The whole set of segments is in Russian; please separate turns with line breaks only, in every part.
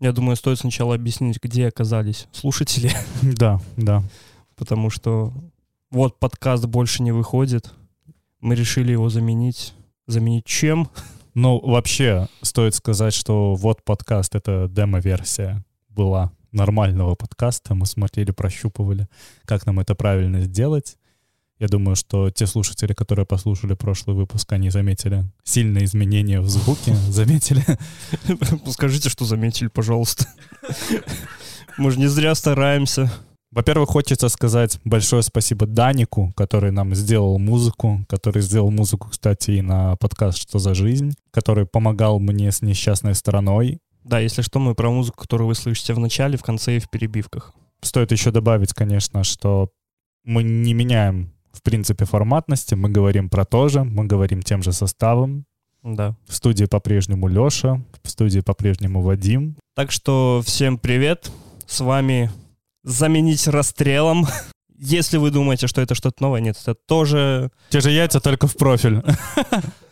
Я думаю, стоит сначала объяснить, где оказались слушатели,
Да, да.
потому что вот подкаст больше не выходит. Мы решили его заменить. Заменить чем?
Ну, вообще, стоит сказать, что вот подкаст — это демо-версия была нормального подкаста. Мы смотрели, прощупывали, как нам это правильно сделать. Я думаю, что те слушатели, которые послушали прошлый выпуск, они заметили сильные изменения в звуке, заметили.
Скажите, что заметили, пожалуйста. Мы же не зря стараемся.
Во-первых, хочется сказать большое спасибо Данику, который нам сделал музыку, который сделал музыку, кстати, и на подкаст «Что за жизнь», который помогал мне с несчастной стороной.
Да, если что, мы про музыку, которую вы слышите в начале, в конце и в перебивках.
Стоит еще добавить, конечно, что мы не меняем, в принципе, форматности, мы говорим про то же, мы говорим тем же составом.
Да.
В студии по-прежнему Леша, в студии по-прежнему Вадим.
Так что всем привет. С вами заменить расстрелом. Если вы думаете, что это что-то новое, нет, это тоже...
Те же яйца, только в профиль.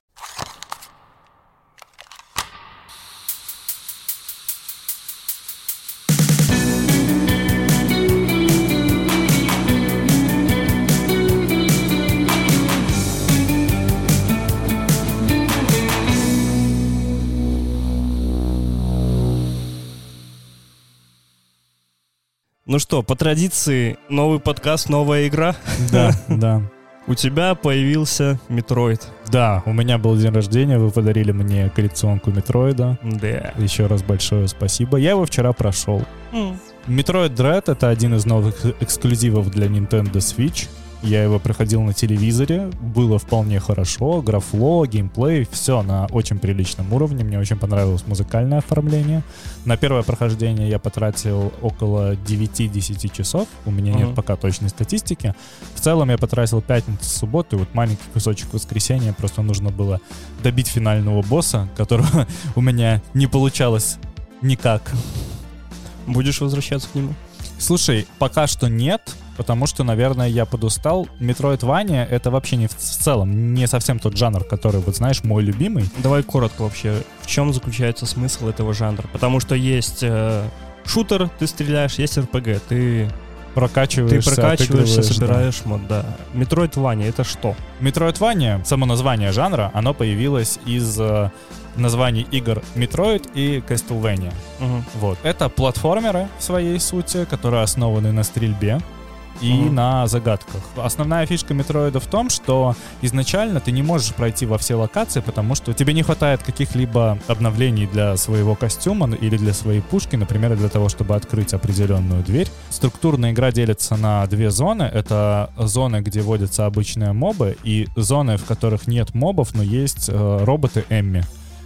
Ну что, по традиции, новый подкаст, новая игра.
Да, да.
У тебя появился Metroid.
Да, у меня был день рождения, вы подарили мне коллекционку Метроида.
Да.
Еще раз большое спасибо. Я его вчера прошел. Metroid Dread — это один из новых эксклюзивов для Nintendo Switch. Я его проходил на телевизоре, было вполне хорошо, графон, геймплей, все на очень приличном уровне, мне очень понравилось музыкальное оформление. На первое прохождение я потратил около 9-10 часов, у меня нет
Мгм.
пока точной статистики. В целом я потратил пятницу, субботу, и вот маленький кусочек воскресенья, просто нужно было добить финального босса, которого у меня не получалось никак.
Будешь возвращаться к нему?
Слушай, пока что нет, потому что, наверное, я подустал. Metroidvania — это вообще не в, целом не совсем тот жанр, который, вот знаешь, мой любимый.
Давай коротко вообще, в чем заключается смысл этого жанра? Потому что есть э, шутер, ты стреляешь, есть РПГ, ты, ты
Прокачиваешься,
прокачиваешься,
отыгрываешь, да.
собираешь мод, да. Метроидвания это что?
Metroidvania, само название жанра, оно появилось из э, названий игр Metroid и Castlevania.
Мгм.
Вот. Это платформеры в своей сути, которые основаны на стрельбе и
Мгм.
на загадках. Основная фишка метроида в том, что изначально ты не можешь пройти во все локации, потому что тебе не хватает каких-либо обновлений для своего костюма или для своей пушки, например, для того, чтобы открыть определенную дверь. Структурная игра делится на две зоны. Это зоны, где водятся обычные мобы, и зоны, в которых нет мобов, но есть э, роботы Эмми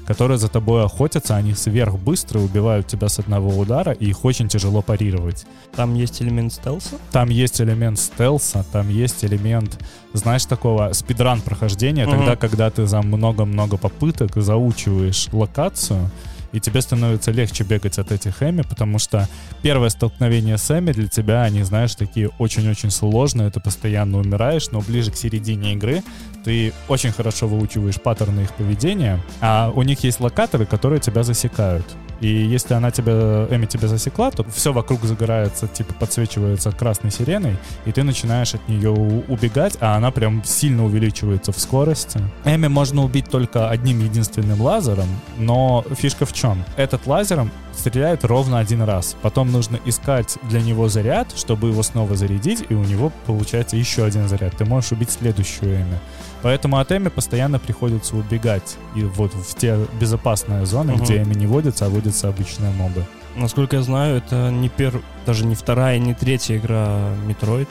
которые за тобой охотятся, они сверхбыстрые, убивают тебя с одного удара, и их очень тяжело парировать.
Там есть элемент стелса?
Там есть элемент стелса, там есть элемент, знаешь, такого спидран прохождения,
Мгм.
тогда, когда ты за много-много попыток заучиваешь локацию, и тебе становится легче бегать от этих Эми, потому что первое столкновение с Эми для тебя, они, знаешь, такие очень-очень сложные, ты постоянно умираешь, но ближе к середине игры ты очень хорошо выучиваешь паттерны их поведения, а у них есть локаторы, которые тебя засекают. И если она тебя, Эми тебя засекла, то все вокруг загорается, типа подсвечивается красной сиреной, и ты начинаешь от нее убегать, а она прям сильно увеличивается в скорости. Эми можно убить только одним единственным лазером, но фишка в чем? Этот лазером стреляет ровно один раз. Потом нужно искать для него заряд, чтобы его снова зарядить, и у него получается еще один заряд. Ты можешь убить следующую Эми. Поэтому от Эми постоянно приходится убегать. И вот в те безопасные зоны,
Мгм.
где Эми не водятся, а водятся обычные мобы.
Насколько я знаю, это не пер... даже не вторая, не третья игра Metroid.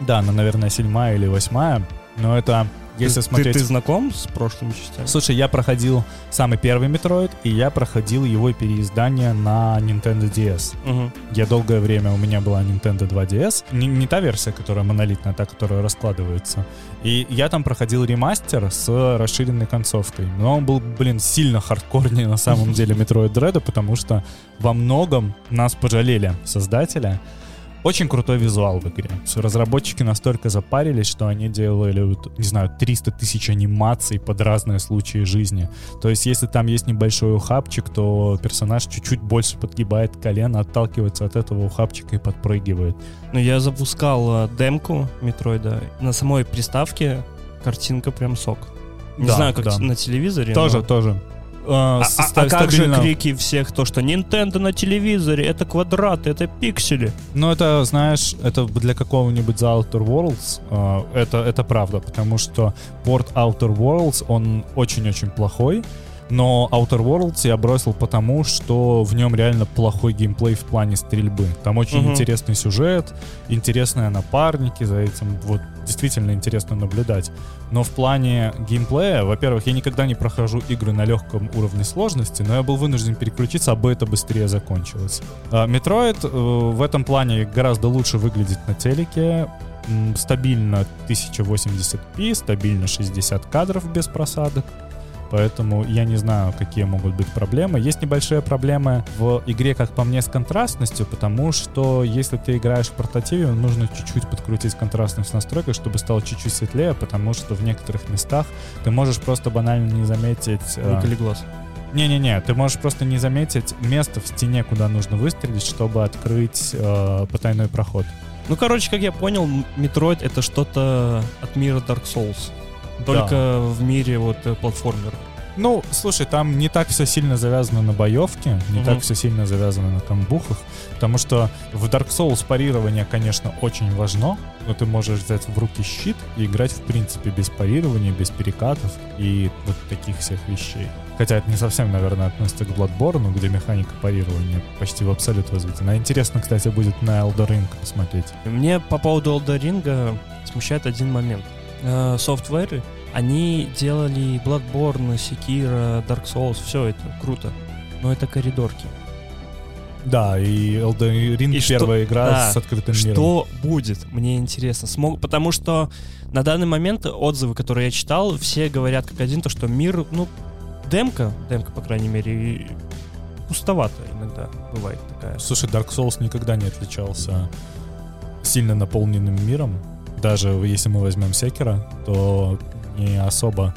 Да, она, наверное, седьмая или восьмая. Но это, если
ты,
смотреть...
Ты, ты знаком с прошлыми частями?
Слушай, я проходил самый первый Metroid, и я проходил его переиздание на Nintendo DS.
Мгм.
Я долгое время, у меня была Nintendo 2DS. Не, не та версия, которая монолитная, а та, которая раскладывается. И я там проходил ремастер с расширенной концовкой. Но он был, блин, сильно хардкорнее на самом деле Metroid Dread, потому что во многом нас пожалели создателя. Очень крутой визуал в игре. Разработчики настолько запарились, что они делали, не знаю, 300 тысяч анимаций под разные случаи жизни. То есть, если там есть небольшой ухабчик, то персонаж чуть-чуть больше подгибает колено, отталкивается от этого ухабчика и подпрыгивает.
Ну, я запускал э, демку Метроида. На самой приставке картинка прям сок. Не
Да,
знаю, как
да.
на телевизоре.
Тоже,
но-
тоже.
А, а-
ста-
а как же крики всех, то, что Nintendo на телевизоре, это квадраты, это пиксели.
Ну, это, знаешь, это для какого-нибудь The Outer Worlds, э, это, это правда, потому что порт Outer Worlds, он очень-очень плохой, но Outer Worlds я бросил потому, что в нем реально плохой геймплей в плане стрельбы. Там очень
Мгм.
интересный сюжет, интересные напарники, за этим вот действительно интересно наблюдать. Но в плане геймплея, во-первых, я никогда не прохожу игры на легком уровне сложности, но я был вынужден переключиться, а это быстрее закончилось. А, Metroid э, в этом плане гораздо лучше выглядит на телеке. Стабильно 1080p, стабильно 60 кадров без просадок. Поэтому я не знаю, какие могут быть проблемы. Есть небольшие проблемы в игре, как по мне, с контрастностью, потому что если ты играешь в портативе, нужно чуть-чуть подкрутить контрастность в настройках, чтобы стало чуть-чуть светлее, потому что в некоторых местах ты можешь просто банально не заметить... э,
Выколи глаз.
не-не-не, ты можешь просто не заметить место в стене, куда нужно выстрелить, чтобы открыть э, потайной проход.
Ну, короче, как я понял, М- Metroid это что-то от мира Dark Souls. Только в мире вот э, платформер.
Ну, слушай, там не так все сильно завязано на боевке, не
Мгм.
так все сильно завязано на камбухах, потому что в Dark Souls парирование, конечно, очень важно, но ты можешь взять в руки щит и играть, в принципе, без парирования, без перекатов и вот таких всех вещей. Хотя это не совсем, наверное, относится к Bloodborne, где механика парирования почти в абсолют возведена. Интересно, кстати, будет на Elder Ring посмотреть.
Мне по поводу Elden Ring смущает один момент. Э, Софтверы, они делали Bloodborne, Sekiro, Dark Souls, все это круто. Но это коридорки.
Да, и Elden Ring
И что-
первая игра
да,
с открытым миром.
Что будет? Мне интересно. Смог... Потому что на данный момент отзывы, которые я читал, все говорят как один, то, что мир, ну, демка, демка, по крайней мере, пустовато иногда бывает такая.
Слушай, Dark Souls никогда не отличался сильно наполненным миром. Даже если мы возьмем Секера, то не особо...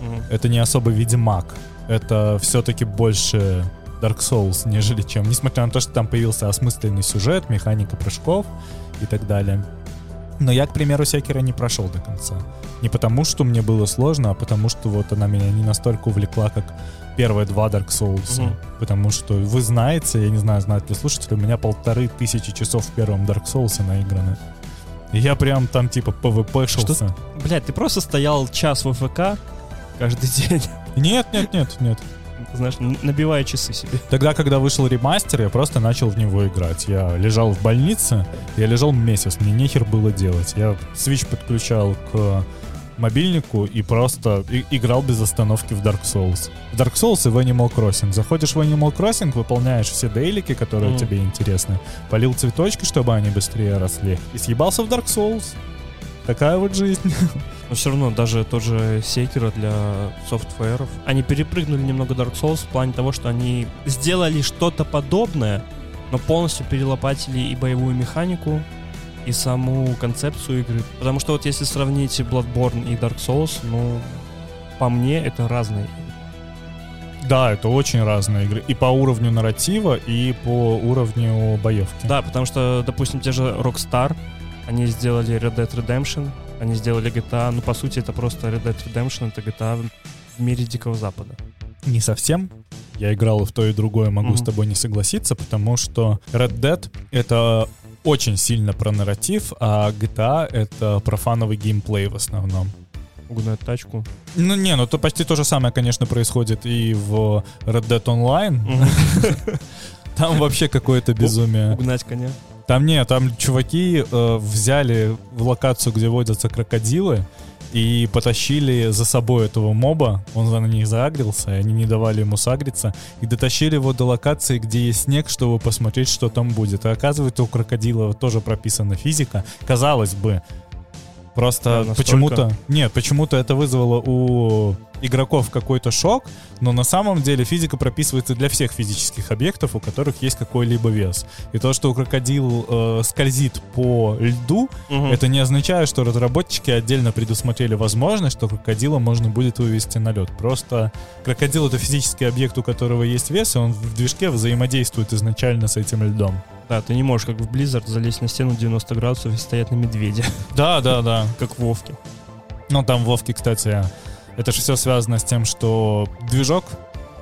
Мгм.
Это не особо Ведьмак. Это все-таки больше Dark Souls, нежели чем... Несмотря на то, что там появился осмысленный сюжет, механика прыжков и так далее. Но я, к примеру, Секера не прошел до конца. Не потому, что мне было сложно, а потому, что вот она меня не настолько увлекла, как первые два Dark Souls.
Мгм.
Потому что вы знаете, я не знаю, знают ли слушатели, у меня полторы тысячи часов в первом Dark Souls наиграно. Я прям там типа ПВП-шился.
Блядь, ты просто стоял час в ФК каждый день,
Нет, нет, нет, нет.
знаешь, набивая часы себе.
Тогда, когда вышел ремастер, я просто начал в него играть. Я лежал в больнице, я лежал месяц, мне нехер было делать. Я Switch подключал к мобильнику и просто и- играл без остановки в Dark Souls. В Dark Souls и в Animal Crossing. Заходишь в Animal Crossing, выполняешь все дейлики, которые
Мгм.
тебе интересны, полил цветочки, чтобы они быстрее росли, и съебался в Dark Souls. Такая вот жизнь.
Но все равно даже тот же Sekiro для софтверов, они перепрыгнули немного Dark Souls в плане того, что они сделали что-то подобное, но полностью перелопатили и боевую механику, и саму концепцию игры. Потому что вот если сравнить Bloodborne и Dark Souls, ну, по мне, это разные.
Да, это очень разные игры. И по уровню нарратива, и по уровню боевки.
Да, потому что, допустим, те же Rockstar, они сделали Red Dead Redemption, они сделали GTA, ну, по сути, это просто Red Dead Redemption, это GTA в мире Дикого Запада.
Не совсем. Я играл и в то, и другое, могу
Мгм.
с тобой не согласиться, потому что Red Dead — это очень сильно про нарратив, а GTA — это про фановый геймплей в основном.
Угнать тачку.
Ну не, ну то почти то же самое, конечно, происходит и в Red Dead Online. Там вообще какое-то безумие.
Угнать коня.
Там нет, там чуваки э, взяли в локацию, где водятся крокодилы, и потащили за собой этого моба. Он на них заагрился, и они не давали ему сагриться. И дотащили его до локации, где есть снег, чтобы посмотреть, что там будет. И оказывается, у крокодила тоже прописана физика. Казалось бы, Просто
настолько?
почему-то... Нет, почему-то это вызвало у игроков какой-то шок, но на самом деле физика прописывается для всех физических объектов, у которых есть какой-либо вес. И то, что крокодил э, скользит по льду,
Мгм.
это не означает, что разработчики отдельно предусмотрели возможность, что крокодила можно будет вывести на лед. Просто крокодил — это физический объект, у которого есть вес, и он в движке взаимодействует изначально с этим льдом.
Да, ты не можешь, как в Blizzard, залезть на стену 90 градусов и стоять на медведе,
Да, да, да.
как в Вовке.
Ну, там в Вовке, кстати, это же все связано с тем, что движок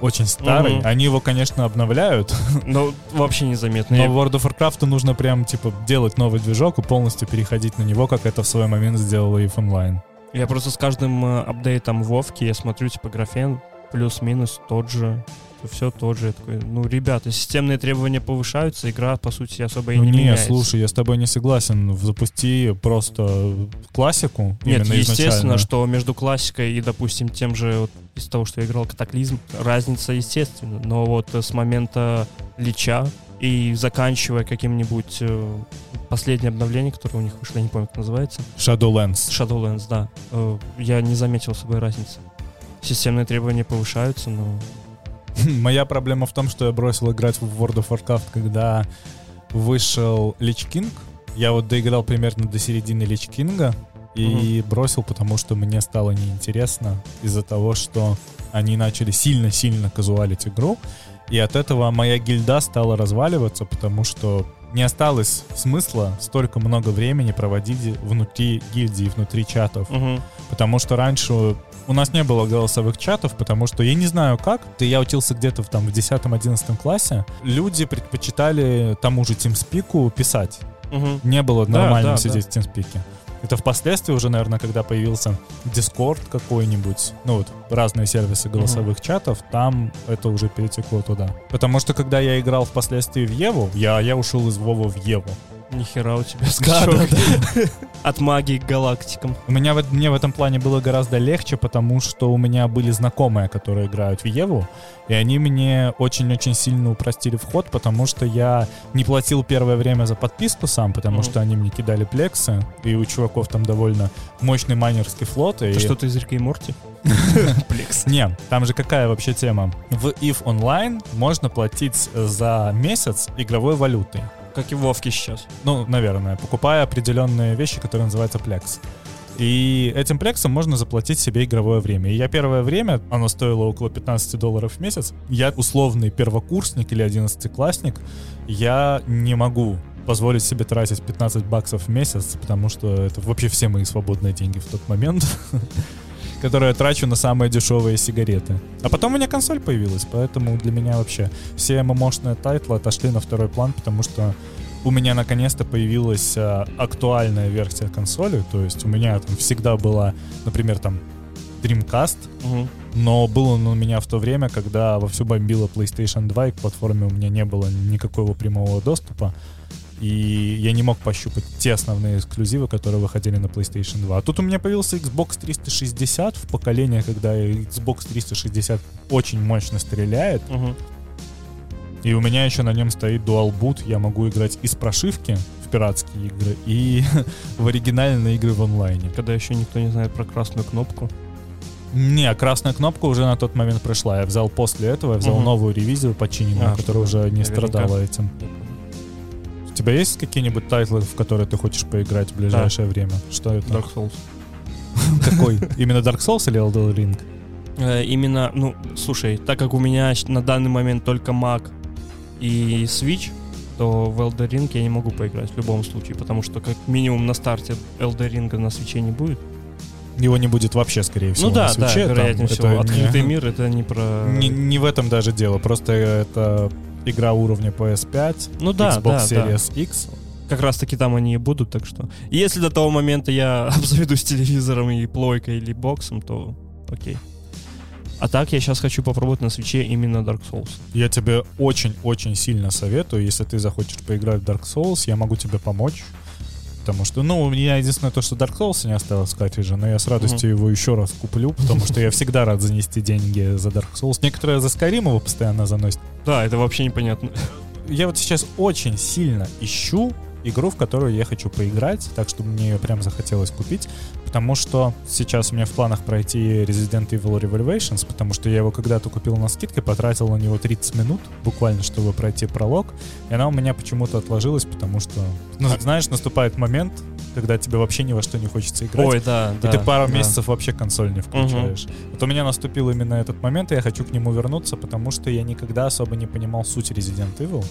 очень старый.
Мгм.
Они его, конечно, обновляют,
Но вообще незаметно.
но World of Warcraft нужно прям, типа, делать новый движок и полностью переходить на него, как это в свой момент сделала EVE Online.
Я просто с каждым э, апдейтом Вовки я смотрю, типа, графен плюс-минус тот же, все тот же. Такой, ну, ребята, системные требования повышаются, игра, по сути, особо и
Ну
не
не,
меняется.
слушай, я с тобой не согласен. Запусти просто классику
Нет,
именно
естественно,
изначально.
что между классикой и, допустим, тем же, вот, из того, что я играл Катаклизм, разница естественно. Но вот э, с момента Лича и заканчивая каким-нибудь э, последнее обновление, которое у них вышло, я не помню, как называется,
Shadowlands.
Shadowlands, да, э, я не заметил собой разницы. Системные требования повышаются, но
Моя проблема в том, что я бросил играть в World of Warcraft, когда вышел Lich King. Я вот доиграл примерно до середины Лич Кинга и бросил, потому что мне стало неинтересно из-за того, что они начали сильно-сильно казуалить игру. И от этого моя гильда стала разваливаться, потому что не осталось смысла столько много времени проводить внутри гильдии, внутри чатов.
мгм.
Потому что раньше у нас не было голосовых чатов, потому что я не знаю как, ты я учился где-то в, там в 10-11 классе, люди предпочитали тому же TeamSpeak писать.
Мгм.
Не было
Да,
нормально
да,
сидеть в TeamSpeak. Это впоследствии уже, наверное, когда появился Discord какой-нибудь, ну вот разные сервисы голосовых чатов, там это уже перетекло туда. Потому что когда я играл впоследствии в Еву, я, я ушел из Вова в Еву.
Нихера у тебя скачок. От магии к галактикам.
У меня мне в этом плане было гораздо легче, потому что у меня были знакомые, которые играют в Еву, и они мне очень-очень сильно упростили вход, потому что я не платил первое время за подписку сам, потому
Мгм.
что они мне кидали плексы, и у чуваков там довольно мощный майнерский флот. И...
Это что-то из Рика и Морти? Плекс.
Не, там же какая вообще тема? В EVE Online можно платить за месяц игровой валютой.
Как и в Вовке сейчас.
Ну, наверное, покупая определенные вещи, которые называются плекс. И этим плексом можно заплатить себе игровое время. И я первое время, оно стоило около 15 долларов в месяц, я условный первокурсник или 11-классник, я не могу позволить себе тратить 15 баксов в месяц, потому что это вообще все мои свободные деньги в тот момент, которые я трачу на самые дешевые сигареты. А потом у меня консоль появилась, поэтому для меня вообще все MMO шные тайтлы отошли на второй план, потому что у меня наконец-то появилась а, актуальная версия консоли, то есть у меня там всегда была, например, там Dreamcast,
Мгм.
но был он у меня в то время, когда вовсю бомбила PlayStation 2, и к платформе у меня не было никакого прямого доступа. И я не мог пощупать те основные эксклюзивы, которые выходили на PlayStation 2. А тут у меня появился Xbox 360 в поколении, когда Xbox 360 очень мощно стреляет.
Мгм.
И у меня еще на нем стоит Dual Boot. Я могу играть из прошивки в пиратские игры и в оригинальные игры в онлайне.
Когда еще никто не знает про красную кнопку.
Не, красная кнопка уже на тот момент прошла. Я взял после этого, я взял
Мгм.
новую ревизию починенную,
А,
которая уже не
наверняка.
страдала этим. У тебя есть какие-нибудь тайтлы, в которые ты хочешь поиграть в ближайшее время? Что это?
Dark Souls.
Какой? Именно Dark Souls или Elden Ring?
Э, именно, ну, слушай, так как у меня на данный момент только Mac и Switch, то в Elden Ring я не могу поиграть в любом случае, потому что как минимум на старте Elden Ring на Switch е не будет.
Его не будет вообще, скорее всего,
ну да,
на
да,
Switch е. Там
вероятнее
это
всего.
не-
Открытый мир это не про...
Не, не в этом даже дело, просто это игра уровня PS5,
Ну да,
Xbox
да, да.
Series X.
Как раз таки там они и будут, так что... Если до того момента я обзаведусь телевизором и плойкой или боксом, то окей. А так я сейчас хочу попробовать на свече именно Dark Souls.
Я тебе очень-очень сильно советую, если ты захочешь поиграть в Dark Souls, я могу тебе помочь. Потому что, ну, у меня единственное то, что Dark Souls не осталось в картридже, но я с радостью его еще раз куплю, потому что я всегда рад занести деньги за Dark Souls. Некоторые за Skyrim его постоянно заносят.
Да, это вообще непонятно.
Я вот сейчас очень сильно ищу игру, в которую я хочу поиграть, так что мне ее прям захотелось купить, потому что сейчас у меня в планах пройти Resident Evil Revelations, потому что я его когда-то купил на скидке, потратил на него 30 минут, буквально, чтобы пройти пролог, и она у меня почему-то отложилась, потому что, ну, знаешь, наступает момент, когда тебе вообще ни во что не хочется играть.
Ой, да,
И
да.
ты пару
да.
месяцев вообще консоль не включаешь. Вот у меня наступил именно этот момент, и я хочу к нему вернуться, потому что я никогда особо не понимал суть Resident Evil.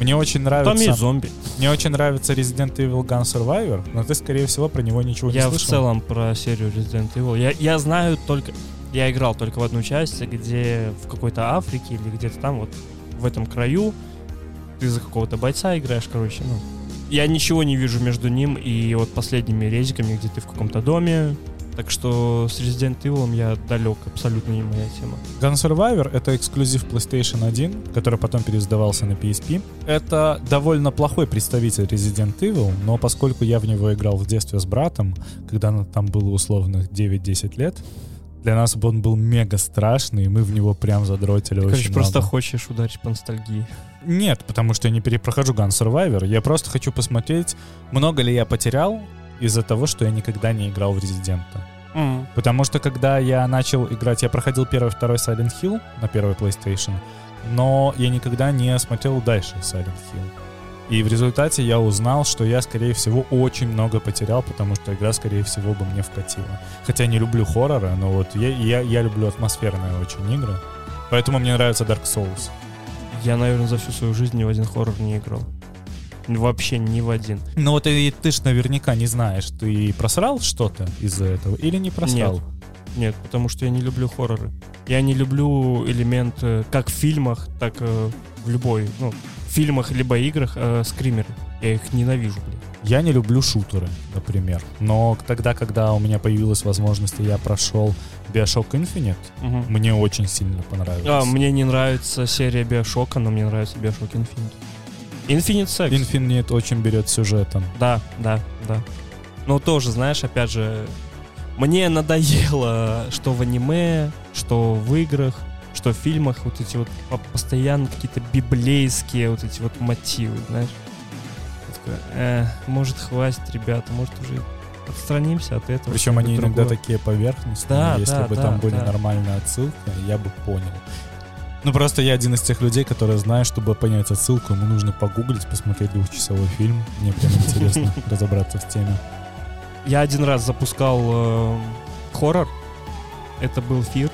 Мне очень
Там
нравится,
есть зомби.
мне очень нравится Resident Evil Gun Survivor, но ты, скорее всего, про него ничего не
Я в
слышал.
целом про серию Resident Evil. Я, я знаю только... Я играл только в одну часть, где в какой-то Африке или где-то там, вот в этом краю, ты за какого-то бойца играешь, короче, ну. Я ничего не вижу между ним и вот последними резиками, где ты в каком-то доме. Так что с Resident Evil я далек, абсолютно не моя тема.
Gun Survivor — это эксклюзив PlayStation 1, который потом переиздавался на PSP. Это довольно плохой представитель Resident Evil, но поскольку я в него играл в детстве с братом, когда там было условных 9-10 лет, для нас он был мега страшный, и мы в него прям задротили
Короче,
очень
просто
много.
хочешь ударить по ностальгии.
Нет, потому что я не перепрохожу Gun Survivor. Я просто хочу посмотреть, много ли я потерял из-за того, что я никогда не играл в Резидента. Потому что когда я начал играть, я проходил первый, второй Silent Hill на первой PlayStation, но я никогда не смотрел дальше Silent Hill. И в результате я узнал, что я, скорее всего, очень много потерял, потому что игра, скорее всего, бы мне вкатила. Хотя не люблю хоррора, но вот я, я, я люблю атмосферные очень игры. Поэтому мне нравится Dark Souls.
Я, наверное, за всю свою жизнь ни в один хоррор не играл. Вообще ни в один.
Ну вот и ты ж наверняка не знаешь, ты просрал что-то из-за этого или не просрал?
Нет. Нет, потому что я не люблю хорроры. Я не люблю элементы как в фильмах, так э, в любой, ну, в фильмах либо играх э, скримеры. Я их ненавижу, блин.
Я не люблю шутеры, например. Но тогда, когда у меня появилась возможность, и я прошел Bioshock Infinite,
Мгм.
мне очень сильно понравилось.
А, мне не нравится серия Биошока, но мне нравится Биошок Infinite. Infinite Sex.
Infinite очень берет сюжетом.
Да, да, да. Но тоже, знаешь, опять же, мне надоело, что в аниме, что в играх, что в фильмах вот эти вот по- постоянно какие-то библейские вот эти вот мотивы, знаешь. «Э, может, хватит, ребята, может, уже отстранимся от этого.
Причем они иногда
другое».
такие поверхностные.
Да,
Если
да,
бы
да,
там были
да.
нормальные отсылки, я бы понял. Ну просто я один из тех людей, которые знают, чтобы понять отсылку, ему нужно погуглить, посмотреть двухчасовой фильм. Мне прям интересно разобраться в теме.
Я один раз запускал э, хоррор. Это был Фир.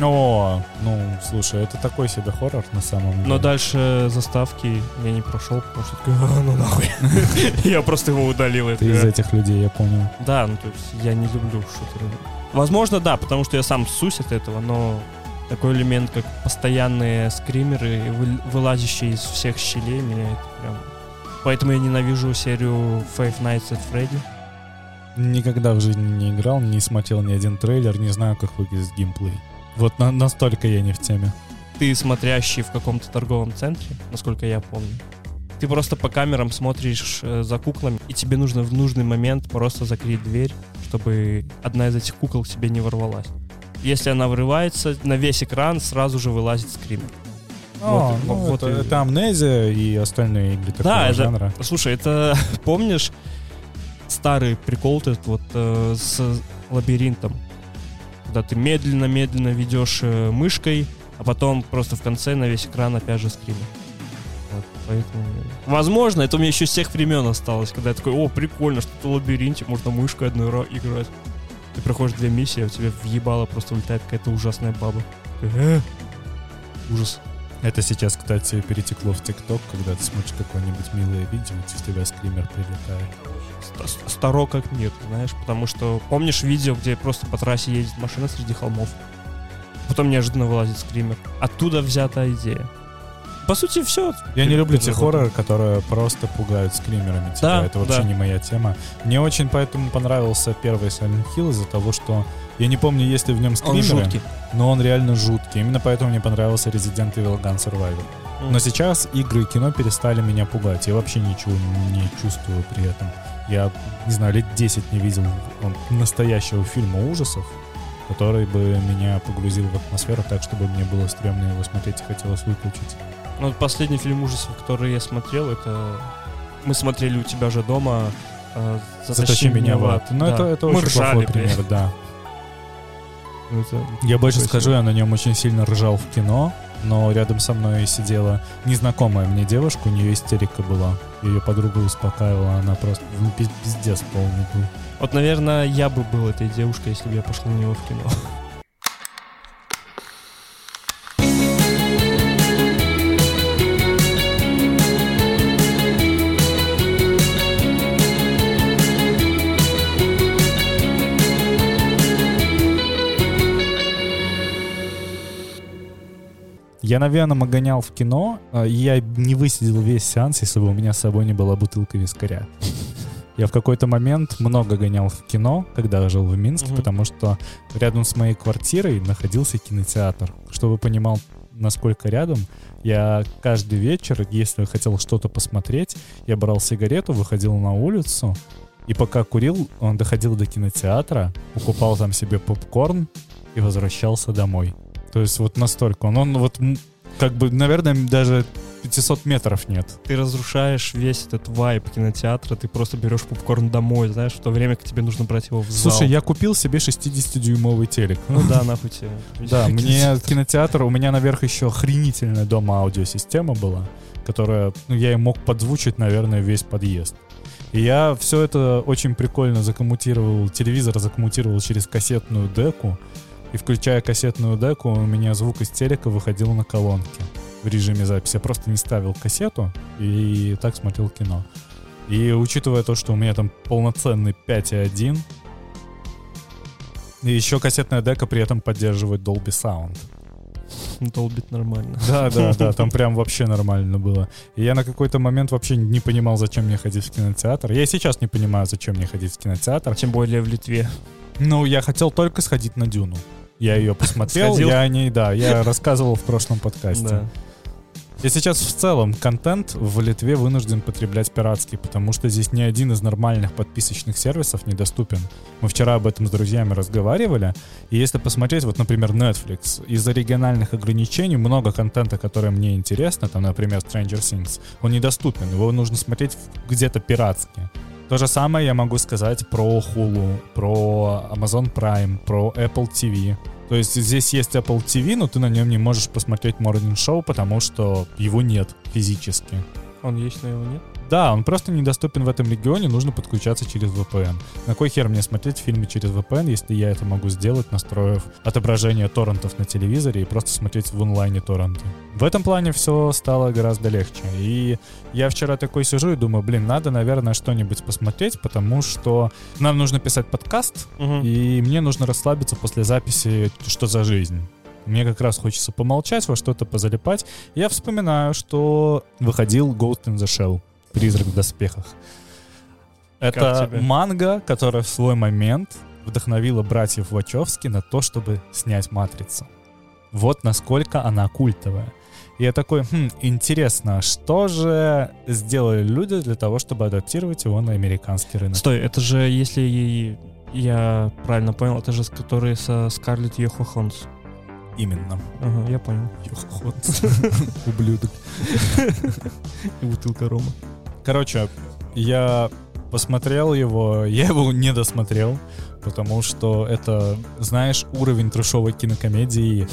О, ну, слушай, это такой себе хоррор на самом деле.
Но дальше заставки я не прошел, потому что такой, «А, ну нахуй. Я просто его удалил.
Ты из этих людей, я понял.
Да, ну то есть я не люблю шутеры. Возможно, да, потому что я сам ссусь от этого, но такой элемент, как постоянные скримеры, вы- вылазящие из всех щелей, меня это прям... Поэтому я ненавижу серию Five Nights at Freddy.
Никогда в жизни не играл, не смотрел ни один трейлер, не знаю, как выглядит геймплей. Вот на- настолько я не в теме.
Ты смотрящий в каком-то торговом центре, насколько я помню. Ты просто по камерам смотришь э, за куклами, и тебе нужно в нужный момент просто закрыть дверь, чтобы одна из этих кукол к тебе не ворвалась. Если она врывается, на весь экран сразу же вылазит скример.
О,
Вот-
ну,
вот
это,
и-
это амнезия и остальные игры такого
Да, это-
жанра.
Слушай, это помнишь старый прикол этот вот э, с лабиринтом? Когда ты медленно-медленно ведешь э, мышкой, а потом просто в конце на весь экран опять же скример. Вот, поэтому... Возможно, это у меня еще с тех времен осталось, когда я такой, о, прикольно, что-то в лабиринте, можно мышкой одной ра- играть. Ты проходишь две миссии, а у тебя въебало просто улетает какая-то ужасная баба. Такой, «Э, Ужас.
Это сейчас, кстати, перетекло в ТикТок, когда ты смотришь какое-нибудь милое видео, и в тебя скример прилетает.
ст- ст- старо как мир, знаешь, потому что помнишь видео, где просто по трассе едет машина среди холмов, потом неожиданно вылазит скример. Оттуда взята идея. По сути, все.
Я не люблю те хорроры, которые просто пугают скримерами тебя.
Да,
это вообще
да.
не моя тема. Мне очень поэтому понравился первый Silent Hill из-за того, что я не помню, есть ли в нем
Он
скримеры,
жуткий.
но он реально жуткий. Именно поэтому мне понравился Resident Evil Gun Survivor. Но сейчас игры и кино перестали меня пугать. Я вообще ничего не чувствую при этом. Я, не знаю, лет 10 не видел он, настоящего фильма ужасов, который бы меня погрузил в атмосферу так, чтобы мне было стрёмно его смотреть и хотелось выключить.
Ну, последний фильм ужасов, который я смотрел, это мы смотрели у тебя же дома э,
Затащи меня в ад. Ну,
Да.
это, это
Мы
очень
ржали,
плохой пример, да.
Это-
Я больше
Такой
скажу, я на нем очень сильно ржал в кино, но рядом со мной сидела незнакомая мне девушка, у нее истерика была. Ее подруга успокаивала, она просто ну, пиз- пиздец полный был.
Вот, наверное, я бы был этой девушкой, если бы я пошел на него в кино.
Я на Венома гонял в кино, а, я не высидел весь сеанс, если бы у меня с собой не была бутылка вискаря. Я в какой-то момент много гонял в кино, когда жил в Минске,
Мгм.
потому что рядом с моей квартирой находился кинотеатр. Чтобы понимал, насколько рядом, я каждый вечер, если хотел что-то посмотреть, я брал сигарету, выходил на улицу, и пока курил, он доходил до кинотеатра, покупал там себе попкорн и возвращался домой. То есть вот настолько. Он, он вот как бы, наверное, даже 500 метров нет.
Ты разрушаешь весь этот вайб кинотеатра, ты просто берешь попкорн домой, знаешь, в то время как тебе нужно брать его в зал.
Слушай, я купил себе 60-дюймовый телек.
Ну да, нахуй тебе.
Да, мне кинотеатр, у меня наверх еще охренительная дома аудиосистема была, которая, ну, я и мог подзвучить, наверное, весь подъезд. И я все это очень прикольно закоммутировал, телевизор закоммутировал через кассетную деку, и включая кассетную деку, у меня звук из телека выходил на колонке в режиме записи. Я просто не ставил кассету и так смотрел кино. И учитывая то, что у меня там полноценный 5.1, и еще кассетная дека при этом поддерживает Dolby Sound.
Долбит нормально.
Да, да, да, там прям вообще нормально было. И я на какой-то момент вообще не понимал, зачем мне ходить в кинотеатр. Я и сейчас не понимаю, зачем мне ходить в кинотеатр.
Тем более в Литве.
Ну, я хотел только сходить на Дюну. Я ее посмотрел,
Сходил?
я о ней, да, я рассказывал в прошлом подкасте.
Да.
Я сейчас в целом контент в Литве вынужден потреблять пиратский, потому что здесь ни один из нормальных подписочных сервисов недоступен. Мы вчера об этом с друзьями разговаривали, и если посмотреть, вот, например, Netflix, из-за региональных ограничений много контента, который мне интересно, там, например, Stranger Things, он недоступен, его нужно смотреть где-то пиратски. То же самое я могу сказать про Hulu, про Amazon Prime, про Apple TV. То есть здесь есть Apple TV, но ты на нем не можешь посмотреть Morning Show, потому что его нет физически.
Он есть, но его нет.
Да, он просто недоступен в этом регионе, нужно подключаться через VPN. На кой хер мне смотреть фильмы через VPN, если я это могу сделать, настроив отображение торрентов на телевизоре и просто смотреть в онлайне торренты? В этом плане все стало гораздо легче. И я вчера такой сижу и думаю, блин, надо, наверное, что-нибудь посмотреть, потому что нам нужно писать подкаст,
Мгм.
и мне нужно расслабиться после записи «Что за жизнь?». Мне как раз хочется помолчать, во что-то позалипать. Я вспоминаю, что выходил Ghost in the Shell. Призрак в доспехах. Это манга, которая в свой момент вдохновила братьев Вачовски на то, чтобы снять «Матрицу». Вот насколько она культовая. И я такой, хм, интересно, что же сделали люди для того, чтобы адаптировать его на американский рынок?
Стой, это же, если я правильно понял, это же с которые со Скарлетт Йохохонс.
Именно.
Ага, я понял.
Ублюдок.
И бутылка рома.
Короче, я посмотрел его, я его не досмотрел, потому что это, знаешь, уровень трешовой кинокомедии.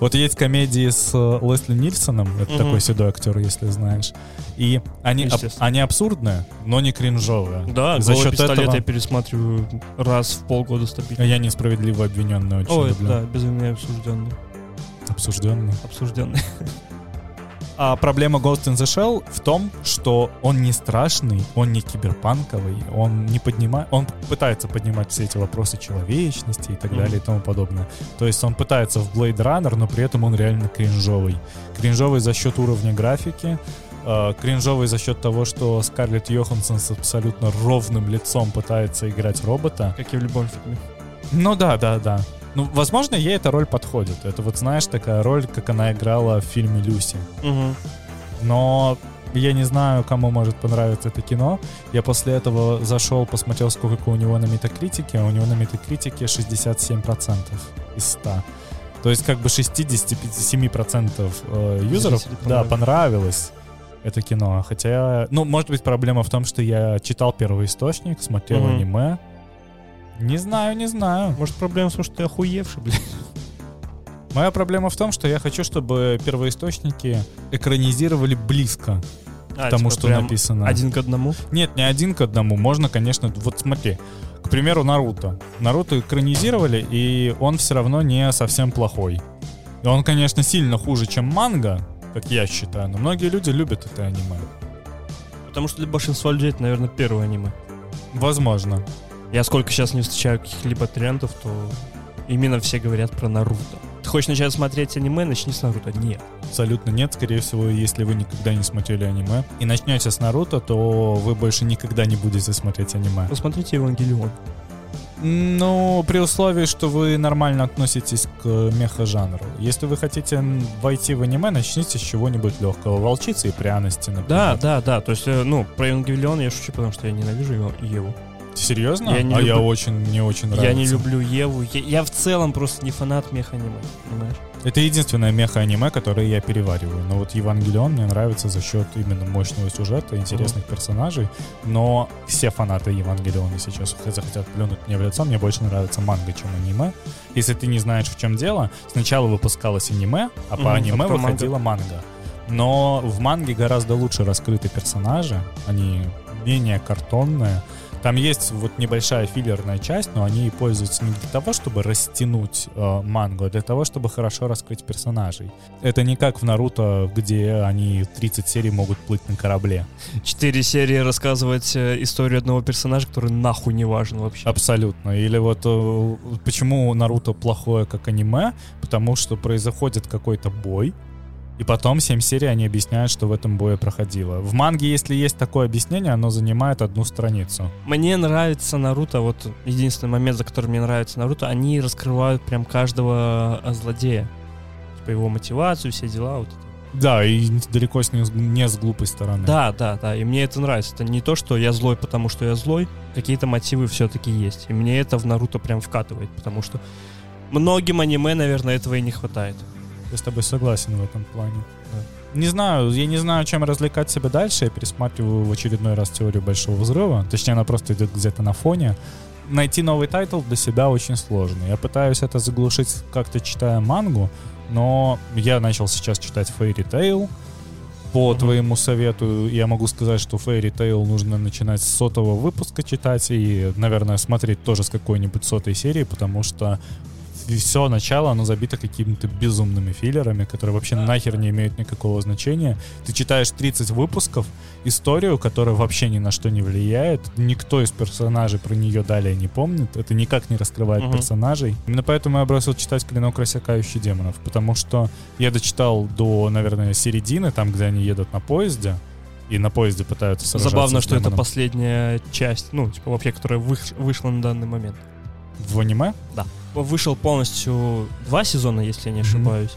Вот есть комедии с э, Лесли Нильсоном, это
Мгм.
такой седой актер, если знаешь, и они, аб-
Естественно.
они абсурдные, но не кринжовые.
Да,
За
«Голый
счет
пистолет»
этого-
я пересматриваю раз в полгода стабильно.
Я несправедливо обвиненный очень
Ой,
люблю.
да, без меня обсужденный.
Обсужденный.
Обсужденный.
А проблема Ghost in the Shell в том, что он не страшный, он не киберпанковый, он не поднимает, он пытается поднимать все эти вопросы человечности и так
Мгм.
далее и тому подобное. То есть он пытается в Blade Runner, но при этом он реально кринжовый. Кринжовый за счет уровня графики, э, кринжовый за счет того, что Скарлетт Йоханссон с абсолютно ровным лицом пытается играть робота.
Как и в любом фильме.
Ну да, да, да. Ну, возможно, ей эта роль подходит. Это вот, знаешь, такая роль, как она играла в фильме «Люси».
Угу.
Но я не знаю, кому может понравиться это кино. Я после этого зашел, посмотрел, сколько у него на метакритике. а У него на метакритике 67% из 100. То есть как бы 67% э, юзеров да,
понравилось.
это кино. Хотя, ну, может быть, проблема в том, что я читал первый источник, смотрел
Мгм.
аниме. Не знаю, не знаю.
Может, проблема в том, что ты охуевший, блядь.
Моя проблема в том, что я хочу, чтобы первоисточники экранизировали близко
А,
к тому,
типа
что
прям
написано.
Один к одному?
Нет, не один к одному. Можно, конечно, вот смотри. К примеру, Наруто. Наруто экранизировали, и он все равно не совсем плохой. И он, конечно, сильно хуже, чем манга, как я считаю, но многие люди любят это аниме.
Потому что для большинства людей это, наверное, первое аниме.
Возможно.
Я сколько сейчас не встречаю каких-либо трендов, то именно все говорят про Наруто. Ты хочешь начать смотреть аниме, начни с Наруто. Нет.
Абсолютно нет. Скорее всего, если вы никогда не смотрели аниме и начнете с Наруто, то вы больше никогда не будете смотреть аниме.
Посмотрите Евангелион.
Ну, при условии, что вы нормально относитесь к меха-жанру. Если вы хотите войти в аниме, начните с чего-нибудь легкого. Волчицы и пряности, например.
Да, да, да. То есть, э, ну, про Евангелион я шучу, потому что я ненавижу Еву.
Серьезно?
Я не
а я
люблю-
очень, мне очень нравится.
Я не люблю Еву. Я, я в целом просто не фанат мех-аниме, понимаешь?
Это единственное меха-аниме, которое я перевариваю. Но вот Евангелион мне нравится за счет именно мощного сюжета, интересных персонажей. Но все фанаты Евангелиона сейчас захотят плюнуть мне в лицо. Мне больше нравится манга, чем аниме. Если ты не знаешь, в чем дело, сначала выпускалось аниме, а по аниме
а
выходила манга. Но в манге гораздо лучше раскрыты персонажи. Они менее картонные. Там есть вот небольшая филлерная часть, но они пользуются не для того, чтобы растянуть э, мангу, а для того, чтобы хорошо раскрыть персонажей. Это не как в Наруто, где они 30 серий могут плыть на корабле.
Четыре серии рассказывать э, историю одного персонажа, который нахуй не важен вообще.
Абсолютно. Или вот э, почему Наруто плохое как аниме? Потому что происходит какой-то бой, и потом 7 серий они объясняют, что в этом бое проходило. В манге, если есть такое объяснение, оно занимает одну страницу.
Мне нравится Наруто, вот единственный момент, за который мне нравится Наруто, они раскрывают прям каждого э, злодея. Типа его мотивацию, все дела, вот это.
Да, и далеко с не, не с глупой стороны.
Да, да, да, и мне это нравится. Это не то, что я злой, потому что я злой, какие-то мотивы все-таки есть. И мне это в Наруто прям вкатывает, потому что многим аниме, наверное, этого и не хватает.
Я с тобой согласен в этом плане. Не знаю, я не знаю, чем развлекать себя дальше. Я пересматриваю в очередной раз теорию большого взрыва. Точнее, она просто идет где-то на фоне. Найти новый тайтл для себя очень сложно. Я пытаюсь это заглушить как-то читая мангу, но я начал сейчас читать Fairy Tail. По
Мгм.
твоему совету я могу сказать, что Fairy Tail нужно начинать с сотого выпуска читать и, наверное, смотреть тоже с какой-нибудь сотой серии, потому что все начало, оно забито какими-то безумными филлерами, которые вообще нахер не имеют никакого значения. Ты читаешь 30 выпусков, историю, которая вообще ни на что не влияет. Никто из персонажей про нее далее не помнит. Это никак не раскрывает
Мгм.
персонажей. Именно поэтому я бросил читать «Клинок рассекающий демонов», потому что я дочитал до, наверное, середины, там, где они едут на поезде, и на поезде пытаются сражаться
Забавно, что это последняя часть, ну, типа, вообще, которая выш- вышла на данный момент.
В аниме?
Вышел полностью два сезона, если я не ошибаюсь.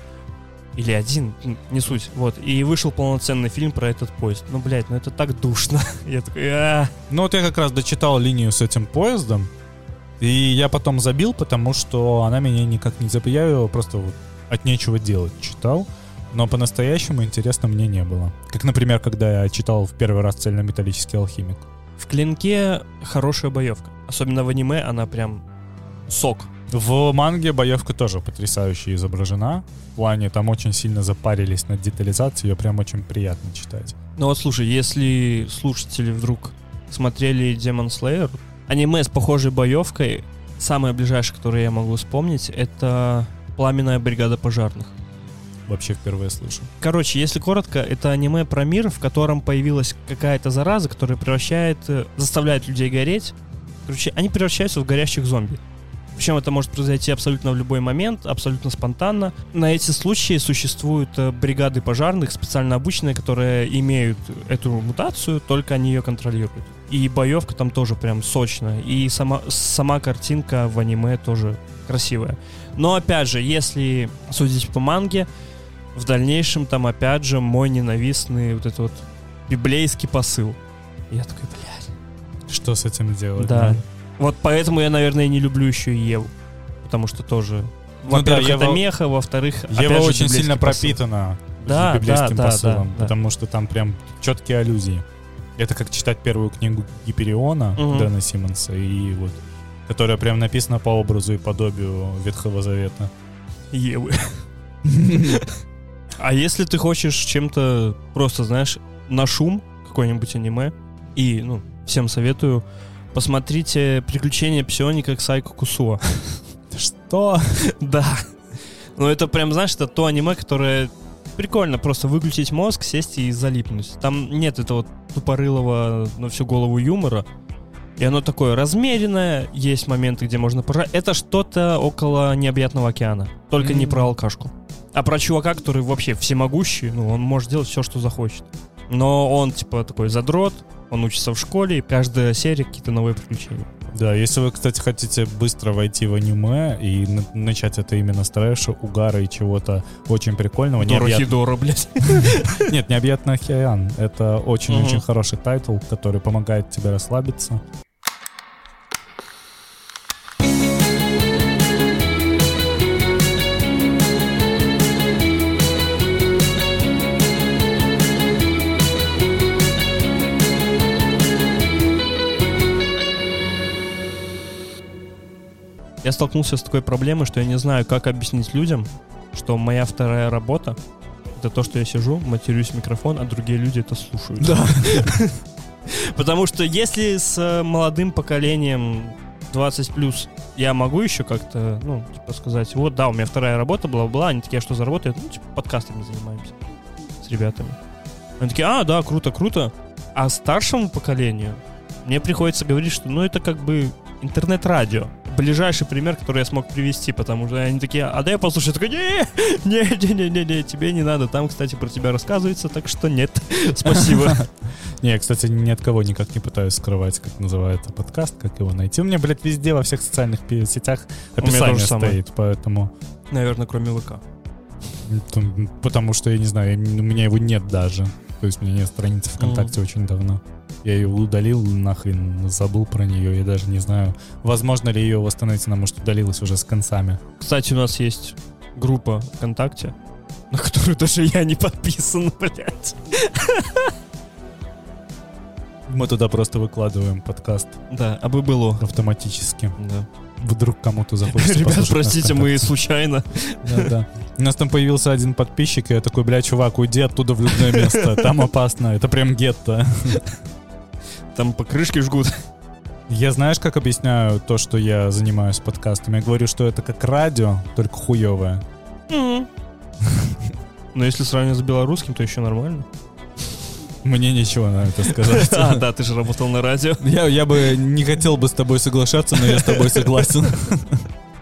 Или один, не суть. Вот. И вышел полноценный фильм про этот поезд. Ну, блядь, ну это так душно. Я такой, «А».
Ну вот я как раз дочитал линию с этим поездом, и я потом забил, потому что она меня никак не забила. Я ее просто вот от нечего делать читал, но по-настоящему интересно мне не было. Как, например, когда я читал в первый раз «Цельнометаллический алхимик».
В клинке хорошая боевка. Особенно в аниме она прям сок.
В манге боевка тоже потрясающе изображена. В плане там очень сильно запарились над детализацией, ее прям очень приятно читать.
Ну вот слушай, если слушатели вдруг смотрели Demon Slayer, аниме с похожей боевкой, самое ближайшее, которое я могу вспомнить, это Пламенная бригада пожарных.
Вообще впервые слышу.
Короче, если коротко, это аниме про мир, в котором появилась какая-то зараза, которая превращает, э, заставляет людей гореть. Короче, они превращаются в горящих зомби. Причем это может произойти абсолютно в любой момент, абсолютно спонтанно. На эти случаи существуют э, бригады пожарных, специально обученные, которые имеют эту мутацию, только они ее контролируют. И боевка там тоже прям сочная. И сама, сама картинка в аниме тоже красивая. Но опять же, если судить по манге, в дальнейшем там опять же мой ненавистный вот этот вот библейский посыл. Я такой, блядь.
Что с этим делать?
Да. Вот поэтому я, наверное, не люблю еще и Еву. Потому что тоже...
Ну да,
Во-первых, это
Ева-
меха, во-вторых,
Ева
же,
очень сильно
посыл.
пропитана
Да,
библейским
да, да,
посылом,
да, да.
потому что там прям четкие аллюзии. Это как читать первую книгу Гипериона
Мгм.
Дэна Симмонса, и вот, которая прям написана по образу и подобию Ветхого Завета.
Евы. А если ты хочешь чем-то просто, знаешь, на шум какой-нибудь аниме, и, ну, всем советую, посмотрите «Приключения псионика Ксайко Кусуа».
Что?
Да. Ну, это прям, знаешь, это то аниме, которое прикольно просто выключить мозг, сесть и залипнуть. Там нет этого тупорылого на всю голову юмора. И оно такое размеренное, есть моменты, где можно пожать. Это что-то около необъятного океана. Только не
М.
про алкашку. А про чувака, который вообще всемогущий, ну, он может делать все, что захочет. Но он, типа, такой задрот, он учится в школе, и каждая серия какие-то новые приключения.
Да, если вы, кстати, хотите быстро войти в аниме и на- начать это именно с трэша, угара и чего-то очень прикольного,
Дорохидора, блядь.
Нет, необъятный океан. Это очень-очень хороший тайтл, который помогает тебе расслабиться.
Я столкнулся с такой проблемой, что я не знаю, как объяснить людям, что моя вторая работа это то, что я сижу, матерюсь в микрофон, а другие люди это слушают.
Да.
Потому что если с э, молодым поколением 20 плюс я могу еще как-то, ну, типа сказать, вот, да, у меня вторая работа, бла-бла, они такие, а что за работа? Я, Ну, типа, подкастами занимаемся с ребятами. Они такие, а, да, круто, круто. А старшему поколению мне приходится говорить, что, ну, это как бы интернет-радио. Ближайший пример, который я смог привести, потому что они такие, а дай я послушаю. Я такой, не, не, не, не, не, тебе не надо. Там, кстати, про тебя рассказывается, так что нет. Спасибо.
Не, я, кстати, ни от кого никак не пытаюсь скрывать, как называется подкаст, как его найти. У меня, блядь, везде, во всех социальных сетях описание стоит, поэтому...
Наверное, кроме ВК.
Потому что, я не знаю, у меня его нет даже. То есть у меня нет страницы ВКонтакте очень давно. Я ее удалил нахрен, забыл про нее, я даже не знаю, возможно ли ее восстановить, она может удалилась уже с концами.
Кстати, у нас есть группа ВКонтакте, на которую даже я не подписан, блядь.
Мы туда просто выкладываем подкаст
Да, а бы было.
автоматически.
Да.
Вдруг кому-то захочется
Ребят, простите, мы случайно.
Да, да. У нас там появился один подписчик, и я такой, бля, чувак, уйди оттуда в людное место, там опасно, это прям гетто.
Там по крышке жгут.
Я знаешь, как объясняю то, что я занимаюсь подкастами? Я говорю, что это как радио, только хуевое.
Но если сравнивать с белорусским, то еще нормально.
Мне ничего на это сказать.
А, да, ты же работал на радио.
Я, я бы не хотел бы с тобой соглашаться, но я с тобой согласен.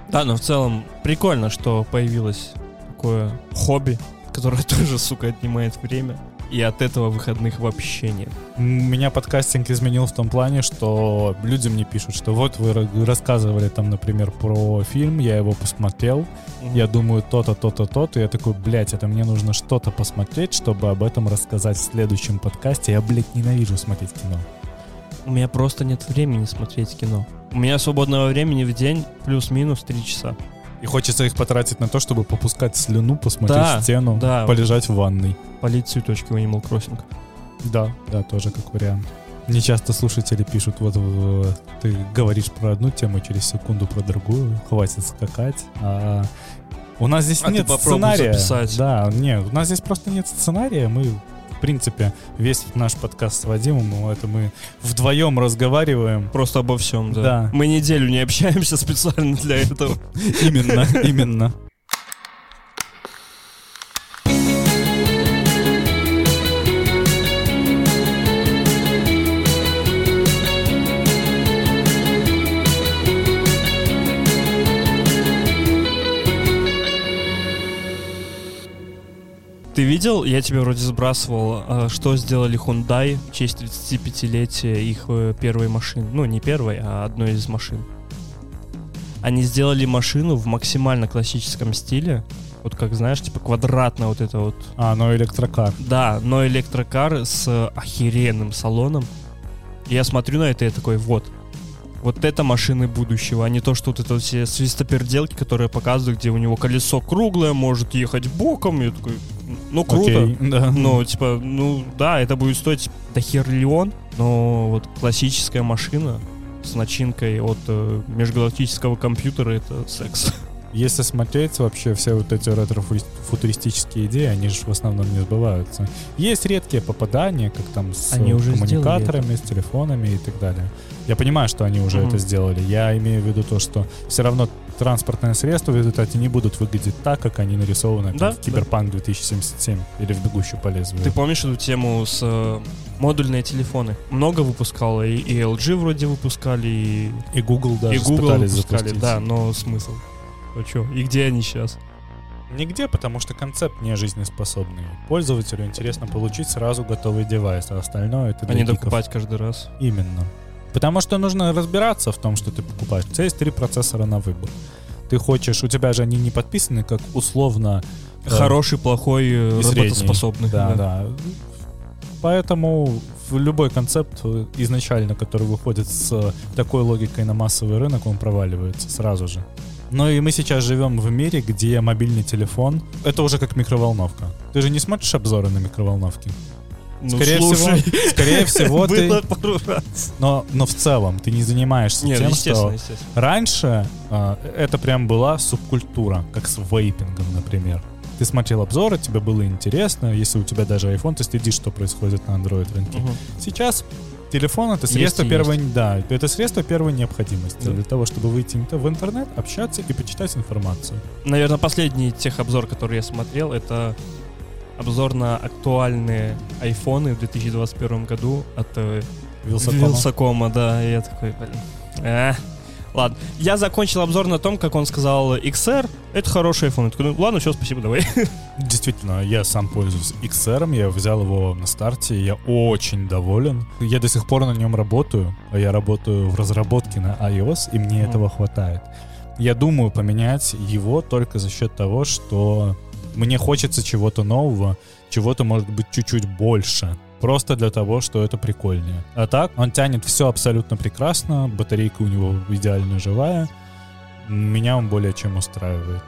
Да, но в целом прикольно, что появилось такое хобби, которое тоже, сука, отнимает время. И от этого выходных вообще нет.
Меня подкастинг изменил в том плане, что люди мне пишут, что вот вы ра- рассказывали там, например, про фильм, я его посмотрел, я думаю то-то, то-то, то-то, и я такой, блядь, это мне нужно что-то посмотреть, чтобы об этом рассказать в следующем подкасте. Я, блядь, ненавижу смотреть кино.
У меня просто нет времени смотреть кино. У меня свободного времени в день плюс-минус 3 часа.
И хочется их потратить на то, чтобы попускать слюну, посмотреть
Да,
стену,
да.
полежать в ванной.
Полить цветочки в Animal Crossing.
Да, да, тоже как вариант. Не часто слушатели пишут, вот ты говоришь про одну тему, через секунду про другую, хватит скакать. А у нас здесь
А
нет сценария.
записать.
Да, нет, у нас здесь просто нет сценария. Мы, в принципе, весь наш подкаст с Вадимом, это мы вдвоем разговариваем.
Просто обо всем, да.
Да.
Мы неделю не общаемся специально для этого.
Именно, именно.
Видел, я тебе вроде сбрасывал, э, что сделали Hyundai в честь 35-летия их э, первой машины. Ну, не первой, а одной из машин. Они сделали машину в максимально классическом стиле. Вот как, знаешь, типа квадратная вот это вот.
А, ну электрокар.
Да, но электрокар с охеренным салоном. Я смотрю на это и такой, вот. Вот это машины будущего, а не то, что вот это вот все свистоперделки, которые показывают, где у него колесо круглое, может ехать боком. И я такой, Ну, круто.
Окей, да.
Ну, типа, ну, да, это будет стоить до херлион, но вот классическая машина с начинкой от э, межгалактического компьютера — это секс.
Если смотреть вообще все вот эти ретро-футуристические идеи, они же в основном не сбываются. Есть редкие попадания, как там с
Они уже
коммуникаторами, с телефонами и так далее. Я понимаю, что они уже
Мгм.
это сделали. Я имею в виду то, что все равно транспортное средство в результате не будут выглядеть так, как они нарисованы
Да,
в Киберпанк 2077 или в Бегущую по лезвию.
Ты помнишь эту тему с э, модульные телефоны? Много выпускало, и, и LG вроде выпускали, и,
И Google даже
и Google
пытались
выпускали,
запустить.
да, но смысл? А чё? И где они сейчас?
Нигде, потому что концепт не жизнеспособный. Пользователю интересно получить сразу готовый девайс, а остальное это
А
для
не
гиков.
докупать каждый раз.
Именно. Потому что нужно разбираться в том, что ты покупаешь. У тебя есть три процессора на выбор. Ты хочешь, у тебя же они не подписаны как условно э,
Хороший, плохой, э,
и средний.
работоспособный.
Да, да. Поэтому в любой концепт э, изначально, который выходит с такой логикой на массовый рынок, он проваливается сразу же. Но и мы сейчас живем в мире, где мобильный телефон — это уже как микроволновка. Ты же не смотришь обзоры на микроволновки?
Ну,
Скорее
слушай,
всего, скорее всего ты... Но, но в целом ты не занимаешься
Нет,
тем,
естественно,
что
естественно.
раньше а, это прям была субкультура, как с вейпингом, например. Ты смотрел обзоры, тебе было интересно, если у тебя даже iPhone, ты следишь, что происходит на Android рынке.
Мгм.
Сейчас телефон это
Есть
средство
и
первой, да, это средство первой необходимости
Да.
для того, чтобы выйти в интернет, общаться и почитать информацию.
Наверное, последний техобзор, который я смотрел, это обзор на актуальные айфоны в 2021 году от э,
Вилсакома.
Вилсакома, да, и я такой, блин. А, ладно. Я закончил обзор на том, как он сказал XR, это хороший iPhone. Я такой, ну ладно, все, спасибо, давай.
Действительно, я сам пользуюсь XR, я взял его на старте, я очень доволен. Я до сих пор на нем работаю, а я работаю в разработке на iOS, и мне
Мгм.
этого хватает. Я думаю поменять его только за счет того, что мне хочется чего-то нового, чего-то может быть чуть-чуть больше. Просто для того, что это прикольнее. А так, он тянет все абсолютно прекрасно, батарейка у него идеально живая. Меня он более чем устраивает.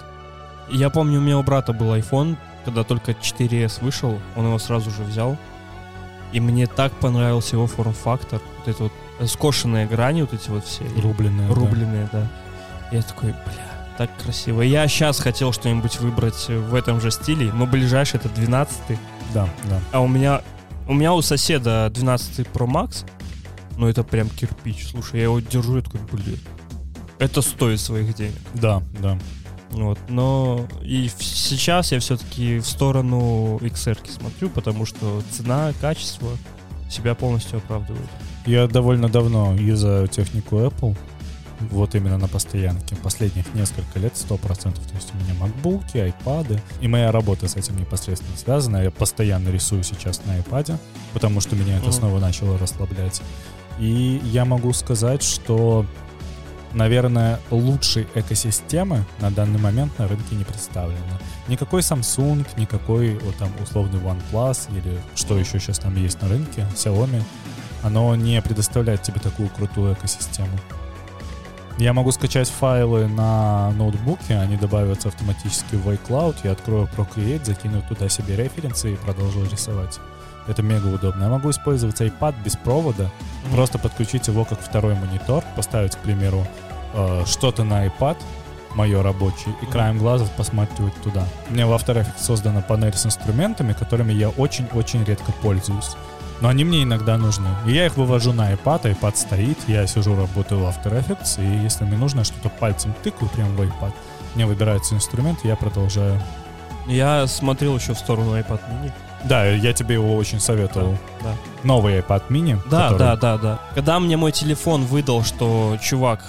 Я помню, у меня у брата был iPhone, когда только 4S вышел, он его сразу же взял. И мне так понравился его форм-фактор. Вот это вот э, скошенные грани, вот эти вот все. и
Рубленые. да.
Рубленые, да. Я такой, бля, так красиво. Я сейчас хотел что-нибудь выбрать в этом же стиле, но ближайший это 12
Да, да.
А у меня у меня у соседа 12 Pro Max, ну это прям кирпич. Слушай, я его держу, я такой, блин, это стоит своих денег.
Да, да.
Вот, но и сейчас я все-таки в сторону XR смотрю, потому что цена, качество себя полностью оправдывают.
Я довольно давно юзаю технику Apple. Вот именно на постоянке. Последних несколько лет 100%. То есть у меня макбуки, айпады. И моя работа с этим непосредственно связана. Я постоянно рисую сейчас на айпаде, потому что меня это
Мгм.
снова начало расслаблять. И я могу сказать, что, наверное, лучшей экосистемы на данный момент на рынке не представлено. Никакой Samsung, никакой вот там условный OnePlus или что еще сейчас там есть на рынке, Xiaomi, оно не предоставляет тебе такую крутую экосистему. Я могу скачать файлы на ноутбуке, они добавятся автоматически в iCloud, я открою Procreate, закину туда себе референсы и продолжу рисовать. Это мега удобно. Я могу использовать iPad без провода, просто подключить его как второй монитор, поставить, к примеру, э, что-то на iPad, мое рабочее, и краем глаза посматривать туда. У меня в After Effects создана панель с инструментами, которыми я очень-очень редко пользуюсь. Но они мне иногда нужны. И я их вывожу на iPad, iPad стоит, я сижу, работаю в After Effects, и если мне нужно что-то пальцем тыкаю прямо в iPad, мне выбирается инструмент, и я продолжаю.
Я смотрел еще в сторону iPad mini.
Да, я тебе его очень советовал.
Да.
Новый iPad mini.
Да,
который-
да, да, да. Когда мне мой телефон выдал, что, чувак,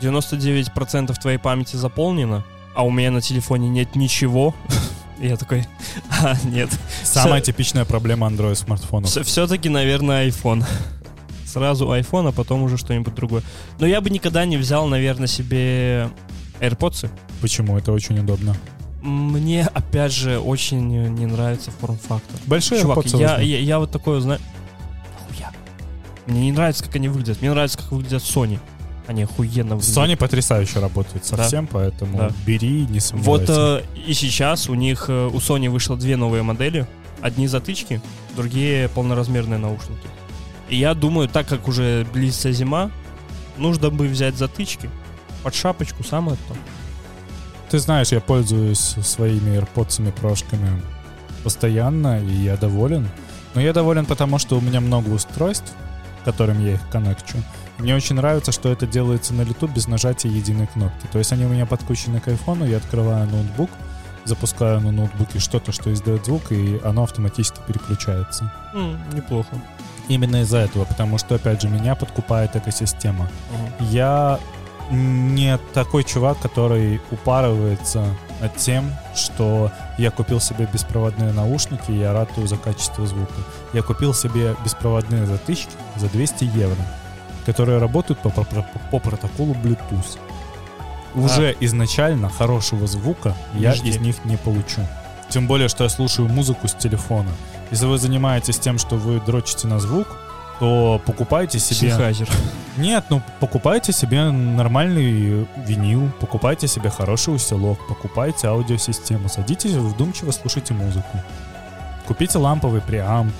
99% твоей памяти заполнено, а у меня на телефоне нет ничего, я такой, а, нет.
Самая
Всё-
типичная проблема Android смартфонов.
Все-таки, наверное, iPhone. Сразу iPhone, а потом уже что-нибудь другое. Но я бы никогда не взял, наверное, себе AirPods.
Почему? Это очень удобно.
Мне, опять же, очень не нравится форм-фактор.
Большие
Чувак,
AirPods
я, я, я вот такое знаю. Нахуя? Мне не нравится, как они выглядят. Мне нравится, как выглядят Sony. Они охуенно выглядят.
Sony потрясающе работает со
Да.
поэтому
Да.
бери, не
Вот
сомневайся.
э, и сейчас у них, э, у Sony вышло две новые модели. Одни затычки, другие полноразмерные наушники. И я думаю, так как уже близится зима, нужно бы взять затычки под шапочку, самое то.
Ты знаешь, я пользуюсь своими AirPods прошками постоянно, и я доволен. Но я доволен потому, что у меня много устройств, которым я их коннекчу. Мне очень нравится, что это делается на лету без нажатия единой кнопки. То есть они у меня подключены к айфону, я открываю ноутбук, запускаю на ноутбуке что-то, что издает звук, и оно автоматически переключается.
М, неплохо.
Именно из-за этого, потому что, опять же, меня подкупает экосистема. Я не такой чувак, который упарывается над тем, что я купил себе беспроводные наушники, и я ратую за качество звука. Я купил себе беспроводные затычки за 200 евро, которые работают по, по- по протоколу Bluetooth. Уже изначально хорошего звука я
жди.
из них не получу. Тем более, что я слушаю музыку с телефона. Если вы занимаетесь тем, что вы дрочите на звук, то покупайте себе...
Синхайзер.
Нет, ну покупайте себе нормальный винил, покупайте себе хороший усилок, покупайте аудиосистему, садитесь вдумчиво слушайте музыку. Купите ламповый преамп,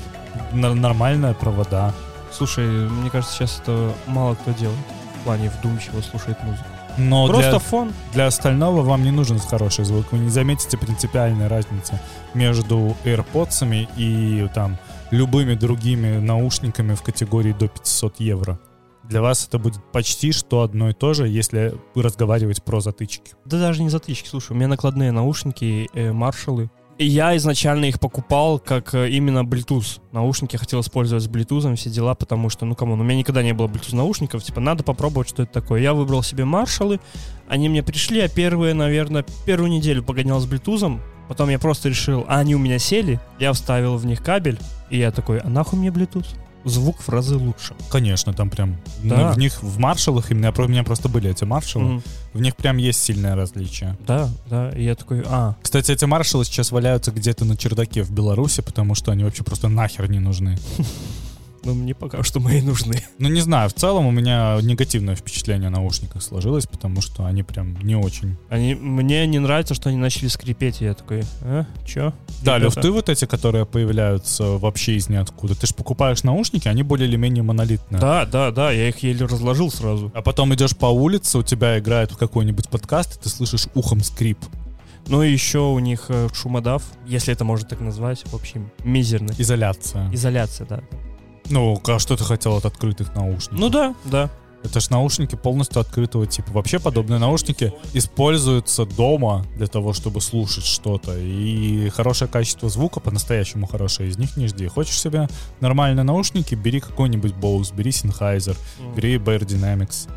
нормальные провода.
Слушай, мне кажется, сейчас это мало кто делает. В плане вдумчиво слушает музыку.
Но
Просто
для,
фон.
для остального вам не нужен хороший звук. Вы не заметите принципиальной разницы между AirPods и там любыми другими наушниками в категории до 500 евро. Для вас это будет почти что одно и то же, если разговаривать про затычки.
Да даже не затычки, слушай, у меня накладные наушники, э, маршалы. Я изначально их покупал как э, именно Bluetooth. Наушники хотел использовать с Bluetooth, все дела, потому что, ну, кому, у меня никогда не было Bluetooth наушников, типа, надо попробовать, что это такое. Я выбрал себе маршалы, они мне пришли, а первые, наверное, первую неделю погонял с Bluetooth, потом я просто решил, а они у меня сели, я вставил в них кабель, и я такой, а нахуй мне Bluetooth? Звук в разы лучше.
Конечно, там прям
Да.
ну, в них в маршалах именно у меня просто были эти маршалы,
Мгм.
в них прям есть сильное различие.
Да, да, и я такой, а,
Кстати, эти маршалы сейчас валяются где-то на чердаке в Беларуси, потому что они вообще просто нахер не нужны.
ну мне пока что мои нужны.
Ну, не знаю, в целом у меня негативное впечатление о наушниках сложилось, потому что они прям не очень.
Они, мне не нравится, что они начали скрипеть, и я такой, а, чё?
Да,
Ребята?
люфты вот эти, которые появляются вообще из ниоткуда. Ты же покупаешь наушники, они более или менее монолитные.
Да, да, да, я их еле разложил сразу.
А потом идешь по улице, у тебя играет какой-нибудь подкаст, и ты слышишь ухом скрип.
Ну и еще у них э, шумодав, если это можно так назвать, в общем, мизерный.
Изоляция.
Изоляция, да.
Ну, а что ты хотел от открытых наушников?
Ну да, да.
Это ж наушники полностью открытого типа. Вообще подобные наушники используются дома для того, чтобы слушать что-то. И хорошее качество звука, по-настоящему хорошее, из них не жди. Хочешь себе нормальные наушники, бери какой-нибудь Bose, бери Sennheiser, бери Bear Dynamics.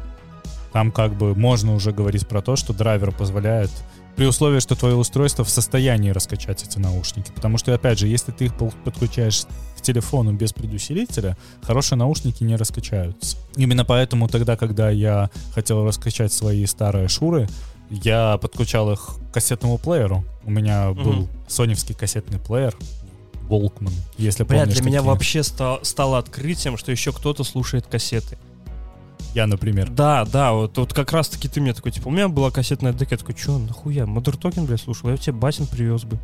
Там как бы можно уже говорить про то, что драйвер позволяет при условии, что твое устройство в состоянии раскачать эти наушники. Потому что, опять же, если ты их подключаешь к телефону без предусилителя, хорошие наушники не раскачаются. Именно поэтому тогда, когда я хотел раскачать свои старые шуры, я подключал их к кассетному плееру. У меня был
Мгм. соневский
кассетный плеер Волкман, если
Бля,
помнишь.
для меня
такие.
вообще ста- стало открытием, что еще кто-то слушает кассеты.
Я, например.
Да, да, вот, вот как раз таки ты мне такой, типа, у меня была кассетная дека, я такой, чё, нахуя, Mother Talking, бля, слушал, я тебе басен привез бы.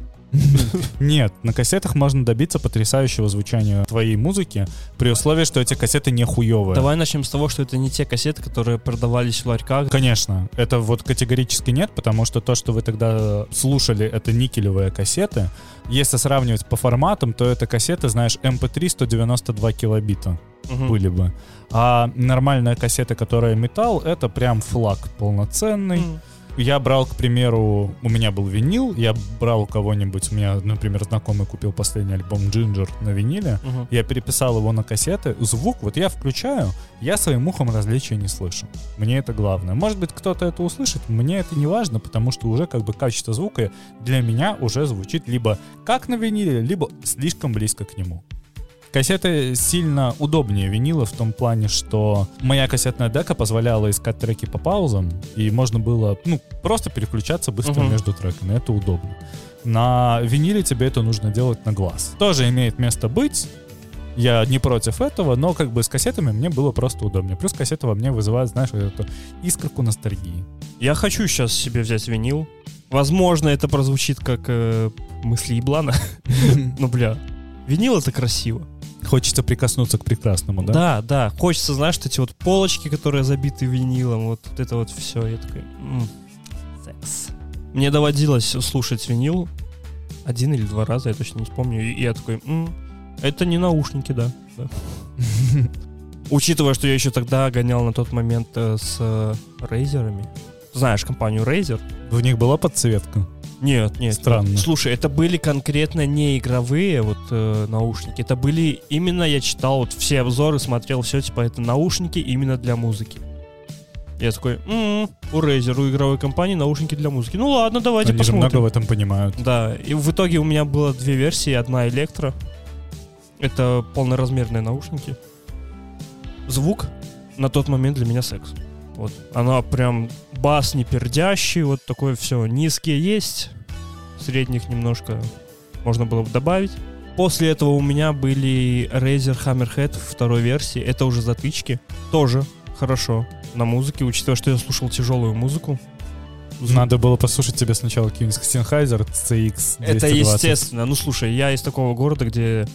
Нет, на кассетах можно добиться потрясающего звучания твоей музыки при условии, что эти кассеты не хуевые.
Давай начнем с того, что это не те кассеты, которые продавались в ларьках.
Конечно, это вот категорически нет, потому что то, что вы тогда слушали, это никелевые кассеты. Если сравнивать по форматам, то это кассеты, знаешь, MP3 192 килобита
Мгм.
были бы. А нормальная кассета, которая металл, это прям флаг полноценный.
М.
Я брал, к примеру, у меня был винил, я брал у кого-нибудь, у меня, например, знакомый купил последний альбом Ginger на виниле,
Мгм.
я переписал его на кассеты, звук, вот я включаю, я своим ухом различия не слышу. Мне это главное. Может быть, кто-то это услышит, мне это не важно, потому что уже как бы качество звука для меня уже звучит либо как на виниле, либо слишком близко к нему. Кассеты сильно удобнее винила в том плане, что моя кассетная дека позволяла искать треки по паузам, и можно было, ну, просто переключаться быстро
Мгм.
между треками. Это удобно. На виниле тебе это нужно делать на глаз. Тоже имеет место быть, Я не против этого, но как бы с кассетами мне было просто удобнее. Плюс кассеты во мне вызывают, знаешь, эту искорку ностальгии.
Я хочу сейчас себе взять винил. Возможно, это прозвучит как э, мысли еблана. Ну, бля, винил это красиво.
Хочется прикоснуться к прекрасному, да?
Да, да. Хочется, знаешь, эти вот полочки, которые забиты винилом, вот это вот все. Я такой, секс. Мне доводилось слушать винил один или два раза, я точно не вспомню. И я такой, м, это не наушники, да. да. Учитывая, что я еще тогда гонял на тот момент э, с э, Рейзерами. Знаешь компанию Razer?
В них была подсветка?
Нет, нет.
Странно.
Слушай, это были конкретно не игровые вот э, наушники. Это были именно, я читал вот все обзоры, смотрел все, типа это наушники именно для музыки. Я такой, м-м, у Razer, у игровой компании наушники для музыки. Ну ладно, давайте
Они
посмотрим.
много в этом понимают.
Да, и в итоге у меня было две версии, одна электро. Это полноразмерные наушники. Звук на тот момент для меня секс. Вот. Она прям бас не пердящий, вот такое все. Низкие есть, средних немножко можно было бы добавить. После этого у меня были Razer Hammerhead второй версии. Это уже затычки. Тоже хорошо на музыке, учитывая, что я слушал тяжелую музыку.
Надо было послушать тебе сначала какой-нибудь Sennheiser CX 220.
Это естественно. Ну слушай, я из такого города, где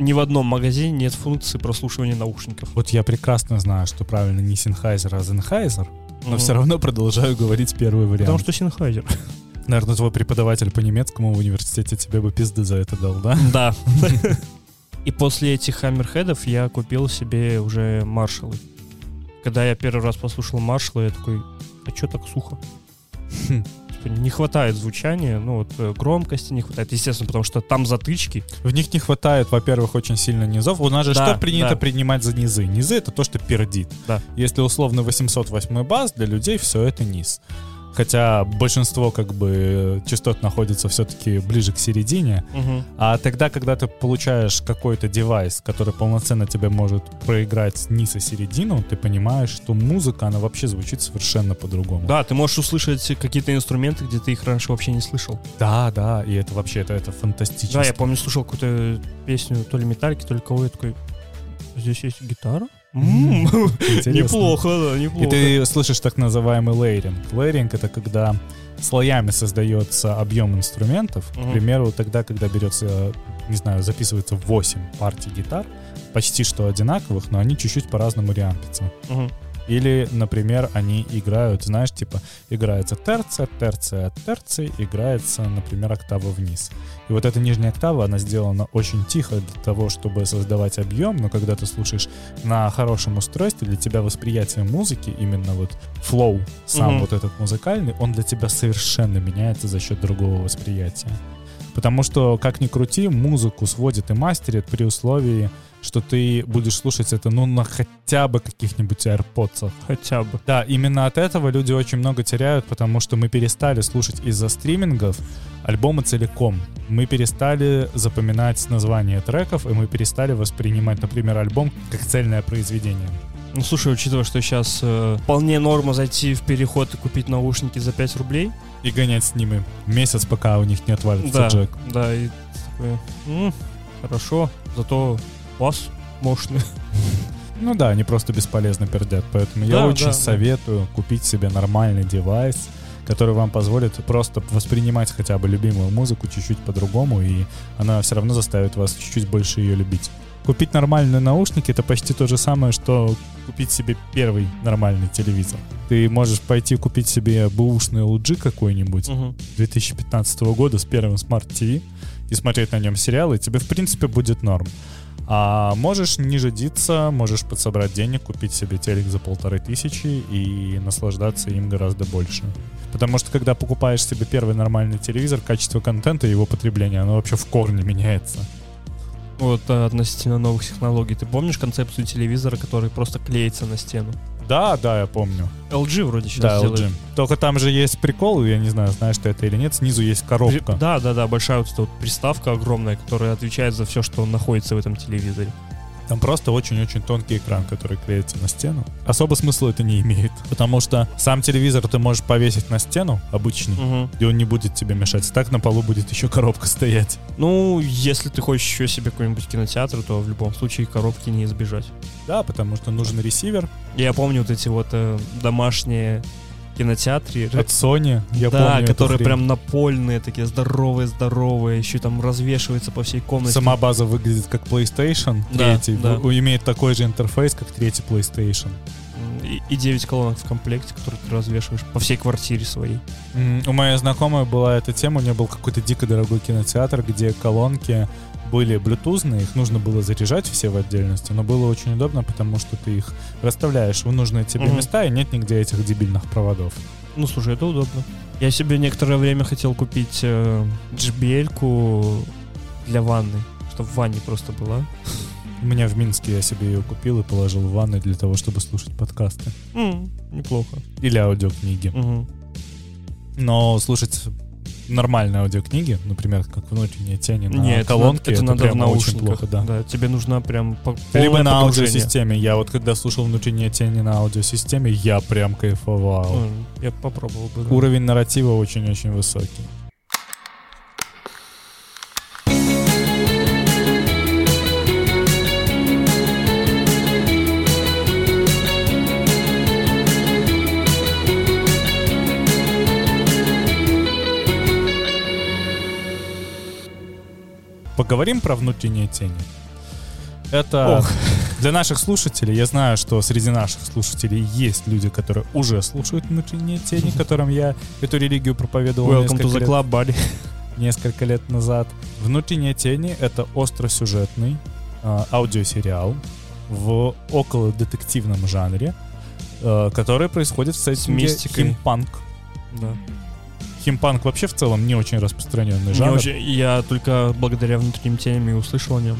ни в одном магазине нет функции прослушивания наушников.
Вот я прекрасно знаю, что правильно не Sennheiser, а Sennheiser, но все равно продолжаю говорить первый вариант.
Потому что Sennheiser.
Наверное, твой преподаватель по немецкому в университете тебе бы пизды за это дал, да?
Да. И после этих хаммерхедов я купил себе уже маршалы. Когда я первый раз послушал маршалы, я такой, а чё так сухо? Типа, Не хватает звучания, ну вот э, громкости не хватает, естественно, потому что там затычки.
В них не хватает, во-первых, очень сильно низов. У нас же
Да,
что принято
да.
принимать за низы? Низы — это то, что пердит.
Да.
Если условно 808 бас, для людей все это низ. Хотя большинство как бы частот находится все-таки ближе к середине.
Мгм.
А тогда, когда ты получаешь какой-то девайс, который полноценно тебе может проиграть низ и середину, ты понимаешь, что музыка, она вообще звучит совершенно по-другому.
Да, ты можешь услышать какие-то инструменты, где ты их раньше вообще не слышал.
да, да, и это вообще, это, это фантастически.
Да, я помню, слушал какую-то песню то ли металлики, то ли кого, я такой, здесь есть гитара? Неплохо, да,
И
неплохо.
ты слышишь так называемый лейринг. Лейринг — это когда слоями создается объем инструментов. К примеру, тогда, когда берется, не знаю, записывается 8 партий гитар, почти что одинаковых, но они чуть-чуть по-разному рямпятся.
Мгм.
Или, например, они играют, знаешь, типа, играется терция, терция от терции, играется, например, октава вниз. И вот эта нижняя октава, она сделана очень тихо для того, чтобы создавать объем, но когда ты слушаешь на хорошем устройстве, для тебя восприятие музыки, именно вот флоу, сам
Мгм.
вот этот музыкальный, он для тебя совершенно меняется за счет другого восприятия. Потому что, как ни крути, музыку сводит и мастерит при условии, что ты будешь слушать это, ну, на хотя бы каких-нибудь AirPods.
Хотя бы.
Да, именно от этого люди очень много теряют, потому что мы перестали слушать из-за стримингов альбомы целиком. Мы перестали запоминать названия треков, и мы перестали воспринимать, например, альбом как цельное произведение.
Ну, слушай, учитывая, что сейчас вполне норма зайти в переход и купить наушники за 5 рублей.
И гонять с ними месяц, пока у них не отвалится
Да,
джек.
да, и такое, «М, хорошо, зато бас мощный.
Ну да, они просто бесполезно пердят. Поэтому я
Да,
очень
да, да.
советую купить себе нормальный девайс, который вам позволит просто воспринимать хотя бы любимую музыку чуть-чуть по-другому, и она все равно заставит вас чуть-чуть больше ее любить. Купить нормальные наушники это почти то же самое, что купить себе первый нормальный телевизор. Ты можешь пойти купить себе бэушный LG какой-нибудь
Мгм.
2015 года с первым Smart TV и смотреть на нем сериалы, и тебе, в принципе, будет норм. А можешь не жадиться, можешь подсобрать денег, купить себе телек за полторы тысячи и наслаждаться им гораздо больше. Потому что, когда покупаешь себе первый нормальный телевизор, качество контента и его потребления, оно вообще в корне меняется.
Вот а, относительно новых технологий. Ты помнишь концепцию телевизора, который просто клеится на стену?
Да, да, я помню.
LG вроде сейчас
да,
делает.
LG. Только там же есть прикол, я не знаю, знаешь ты это или нет, снизу есть коробка.
Да, да, да, большая вот эта вот приставка огромная, которая отвечает за все, что находится в этом телевизоре.
Там просто очень-очень тонкий экран, который клеится на стену. Особо смысла это не имеет, потому что сам телевизор ты можешь повесить на стену обычный,
Мгм.
и он не будет тебе мешать. Так на полу будет еще коробка стоять.
Ну, если ты хочешь еще себе какой-нибудь кинотеатр, то в любом случае коробки не избежать.
Да, потому что нужен ресивер
Я помню вот эти вот э, домашние кинотеатры.
от Sony. Я
да,
помню
которые прям напольные, такие здоровые-здоровые, еще там развешиваются по всей комнате.
Сама база выглядит как PlayStation
Да,
3,
да.
имеет такой же интерфейс, как третий PlayStation.
И, и 9 колонок в комплекте, которые ты развешиваешь по всей квартире своей.
У моей знакомой была эта тема, у нее был какой-то дико дорогой кинотеатр, где колонки были блютузные, их нужно было заряжать все в отдельности, но было очень удобно, потому что ты их расставляешь в нужные тебе
Мгм.
места, и нет нигде этих дебильных проводов.
Ну, слушай, это удобно. Я себе некоторое время хотел купить э, JBL-ку для ванны, чтобы в ванне просто была.
У меня в Минске я себе ее купил и положил в ванной для того, чтобы слушать подкасты.
М, неплохо.
Или аудиокниги.
Мгм.
Но слушать нормальные аудиокниги, например, как «Внутренние тени» на
Не, это
колонке,
надо, это надо в
прямо очень
наушниках.
плохо, да.
тебе нужна прям по-
Либо на аудиосистеме. Я вот когда слушал «Внутренние тени» на аудиосистеме, я прям кайфовал.
Я попробовал бы. да.
Уровень нарратива очень-очень высокий. Поговорим про внутренние тени. Это
Ох.
для наших слушателей. Я знаю, что среди наших слушателей есть люди, которые уже слушают внутренние тени, которым я эту религию проповедовал
Welcome to the
лет
club, buddy.
несколько лет назад. «Внутренние тени» — это остросюжетный э, аудиосериал в около детективном жанре, э, который происходит в сеттинге химпанк.
Да.
Химпанк вообще в целом не очень распространенный жанр.
очень- я только благодаря внутренним темам и услышал о нем.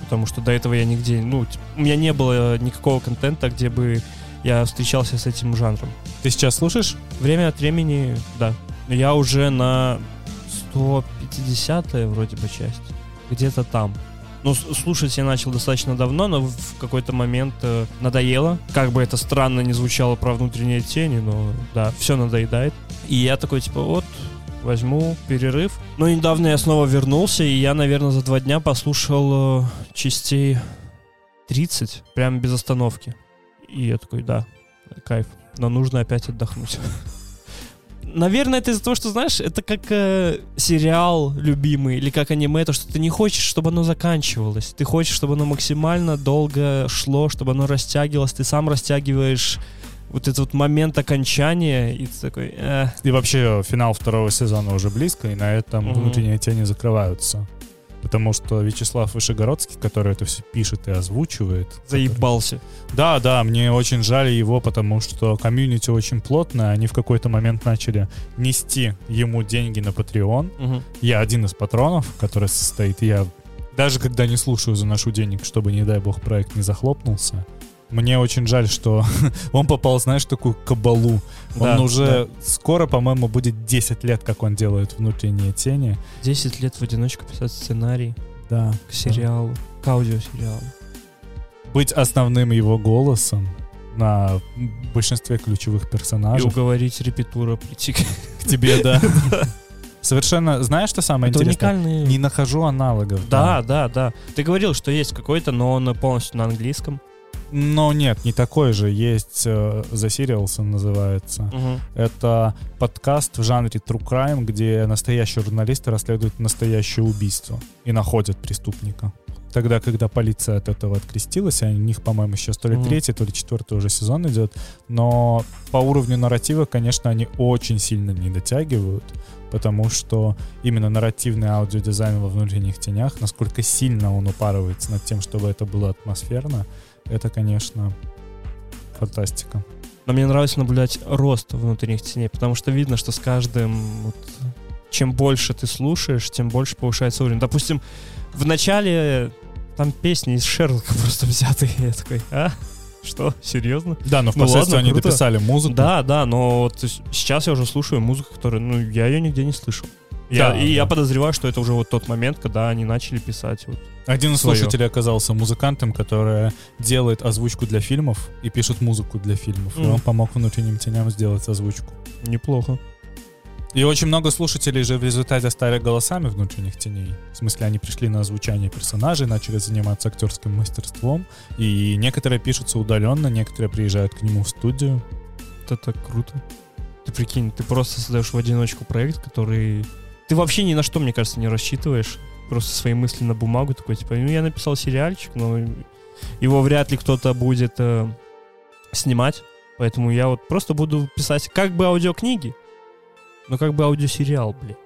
Потому что до этого я нигде, ну, у меня не было никакого контента, где бы я встречался с этим жанром.
Ты сейчас слушаешь?
Время от времени, да. Я уже на 150 вроде бы часть. Где-то там. Ну, слушать я начал достаточно давно, но в какой-то момент э, надоело. Как бы это странно не звучало про внутренние тени, но да, все надоедает. И я такой, типа, вот, возьму перерыв. Но недавно я снова вернулся, и я, наверное, за два дня послушал э, частей 30, прям без остановки. И я такой, да, кайф. Но нужно опять отдохнуть. Наверное, это из-за того, что, знаешь, это как э, сериал любимый или как аниме, то, что ты не хочешь, чтобы оно заканчивалось. Ты хочешь, чтобы оно максимально долго шло, чтобы оно растягивалось. Ты сам растягиваешь вот этот вот момент окончания, и ты такой, «Эх,
И вообще финал второго сезона уже близко, и на этом
Мгм.
внутренние тени закрываются. Потому что Вячеслав Вышегородский, который это все пишет и озвучивает...
заебался.
Да, да, мне очень жаль его, потому что комьюнити очень плотное. Они в какой-то момент начали нести ему деньги на Patreon.
Мгм.
Я один из патронов, который состоит. Я даже когда не слушаю, заношу денег, чтобы, не дай бог, проект не захлопнулся. Мне очень жаль, что он попал, знаешь, такую кабалу. Он
Да,
уже скоро, по-моему, будет 10 лет, как он делает внутренние тени.
10 лет в одиночку писать сценарий
Да.
к сериалу, к аудиосериалу.
Быть основным его голосом на большинстве ключевых
И
персонажей.
уговорить репетура прийти к
тебе, да. Совершенно, знаешь, что самое
Это
интересное?
уникальный...
Не нахожу аналогов.
Да, да, да. Ты говорил, что есть какой-то, но он полностью на английском.
Но нет, не такой же. Есть э, The Serials, он называется. Это подкаст в жанре True Crime, где настоящие журналисты расследуют настоящее убийство и находят преступника. Тогда, когда полиция от этого открестилась, у них, по-моему, сейчас то ли
Мгм.
третий, то ли четвертый уже сезон идет, но по уровню нарратива, конечно, они очень сильно не дотягивают, потому что именно нарративный аудиодизайн во внутренних тенях, насколько сильно он упарывается над тем, чтобы это было атмосферно, это, конечно, фантастика.
Но мне нравится наблюдать рост внутренних теней, потому что видно, что с каждым вот, чем больше ты слушаешь, тем больше повышается уровень. Допустим, в начале там песни из Шерлока просто взяты. Я такой, а? Что? Серьезно?
Да, но
Ну
впоследствии
ладно,
они
круто.
дописали музыку.
Да, да, но вот сейчас я уже слушаю музыку, которую, ну, я ее нигде не слышал. Я,
Да,
и я
да.
подозреваю, что это уже вот тот момент, когда они начали писать. Вот.
Один из слушателей оказался музыкантом, который делает озвучку для фильмов и пишет музыку для фильмов. И
Мгм.
он помог внутренним теням сделать озвучку.
Неплохо.
И очень много слушателей же в результате стали голосами внутренних теней. В смысле, они пришли на озвучание персонажей, начали заниматься актерским мастерством. И некоторые пишутся удаленно, некоторые приезжают к нему в студию.
Это так круто. Ты прикинь, ты просто создаешь в одиночку проект, который... Ты вообще ни на что, мне кажется, не рассчитываешь. Просто свои мысли на бумагу такой, типа, ну я написал сериальчик, но его вряд ли кто-то будет э, снимать. Поэтому я вот просто буду писать как бы аудиокниги, но как бы аудиосериал, блин.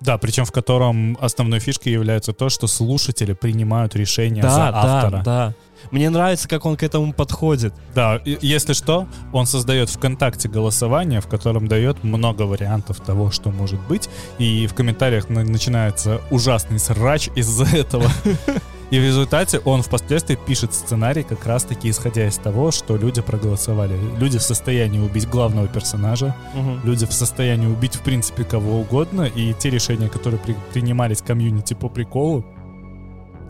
Да, причем в котором основной фишкой является то, что слушатели принимают решения
Да,
за
да,
автора.
да. Мне нравится, как он к этому подходит.
Да, если что, он создает ВКонтакте голосование, в котором дает много вариантов того, что может быть, и в комментариях на- начинается ужасный срач из-за этого. И в результате он впоследствии пишет сценарий как раз-таки исходя из того, что люди проголосовали. Люди в состоянии убить главного персонажа,
Мгм.
люди в состоянии убить в принципе кого угодно, и те решения, которые при- принимались комьюнити по приколу,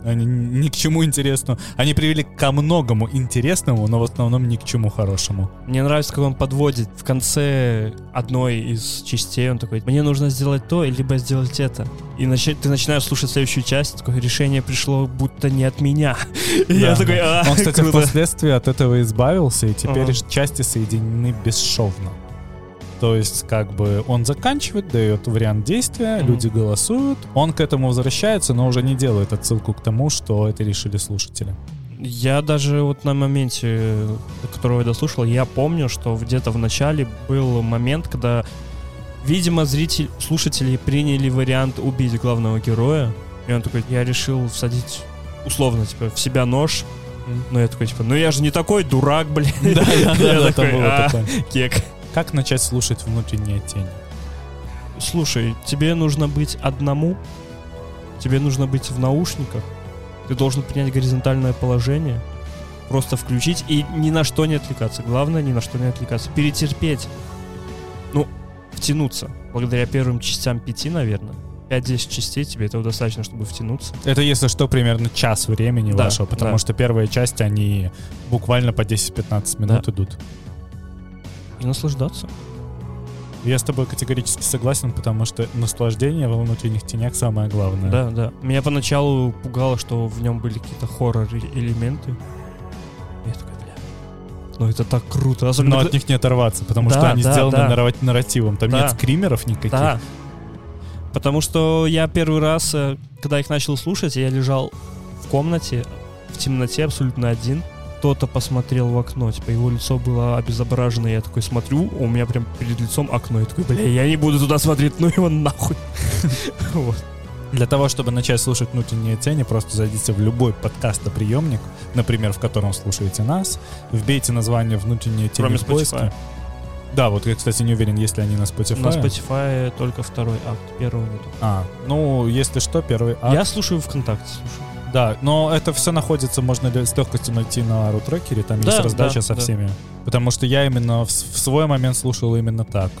они ни к чему интересному. Они привели ко многому интересному, но в основном ни к чему хорошему.
Мне нравится, как он подводит в конце одной из частей. Он такой, мне нужно сделать то, либо сделать это. И начи- ты начинаешь слушать следующую часть, такое решение пришло будто не от меня. И я
Да,
такой,
да.
«А,
Он, кстати,
круто».
впоследствии от этого избавился, и теперь
Ага.
части соединены бесшовно. То есть, как бы, он заканчивает, дает вариант действия,
Мгм.
люди голосуют, он к этому возвращается, но уже не делает отсылку к тому, что это решили слушатели.
Я даже вот на моменте, до которого я дослушал, я помню, что где-то в начале был момент, когда, видимо, зритель, слушатели приняли вариант убить главного героя, и он такой, я решил всадить условно, типа, в себя нож, но я такой, типа, ну я же не такой дурак, блин. Я такой, «А, кек.
Как начать слушать внутренние тени?
Слушай, тебе нужно быть одному, тебе нужно быть в наушниках, ты должен принять горизонтальное положение, просто включить и ни на что не отвлекаться. Главное, ни на что не отвлекаться. Перетерпеть. Ну, втянуться. Благодаря первым частям пяти, наверное. 5-10 частей тебе этого достаточно, чтобы втянуться.
Это, если что, примерно час времени
Да,
вашего, потому
да.
что первые части, они буквально по 10-15 минут
Да.
идут.
И наслаждаться.
Я с тобой категорически согласен, потому что наслаждение во внутренних тенях самое главное.
Да, да. Меня поначалу пугало, что в нем были какие-то хоррор-элементы. Я такой, бля. Ну это так круто. Особенно
Но от них не оторваться, потому
Да,
что они
да,
сделаны
да.
нарра- нарративом. Там
Да.
нет скримеров никаких.
Да. Потому что я первый раз, э, когда их начал слушать, я лежал в комнате, в темноте, абсолютно один. Кто-то посмотрел в окно, типа его лицо было обезображено, я такой смотрю, у меня прям перед лицом окно, я такой, бля, я не буду туда смотреть, ну его нахуй. Вот.
Для того, чтобы начать слушать внутренние тени, просто зайдите в любой подкастоприемник, например, в котором слушаете нас, вбейте название внутренние тени
Кроме
в поиске. Да, вот я, кстати, не уверен, есть ли они на Spotify.
На Spotify только второй акт, первого нету.
А, ну, если что, первый акт.
Я слушаю ВКонтакте, слушаю.
Да, но это все находится, можно с легкостью найти на рутрекере, там
Да,
есть раздача
да,
со
да.
всеми. Потому что я именно в, в свой момент слушал именно так.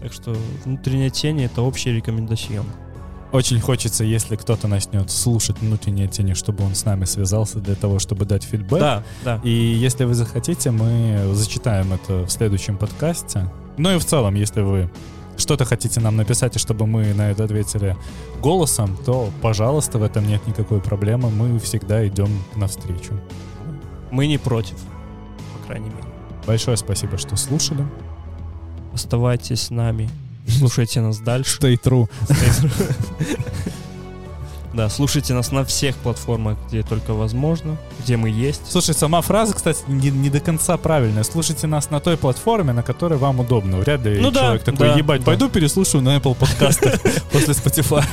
Так что внутренняя тень это общая рекомендация.
Очень хочется, если кто-то начнет слушать внутренние тени, чтобы он с нами связался для того, чтобы дать фидбэк.
Да, да.
И если вы захотите, мы зачитаем это в следующем подкасте. Ну и в целом, если вы что-то хотите нам написать, и чтобы мы на это ответили голосом, то, пожалуйста, в этом нет никакой проблемы. Мы всегда идем навстречу.
Мы не против, по крайней мере.
Большое спасибо, что слушали.
Оставайтесь с нами. Слушайте нас дальше.
Stay true.
Да, слушайте нас на всех платформах, где только возможно, где мы есть.
Слушай, сама фраза, кстати, не, не до конца правильная. Слушайте нас на той платформе, на которой вам удобно. Вряд ли
Ну да,
человек такой,
да,
ебать,
да.
пойду переслушаю на Apple подкастах после Spotify.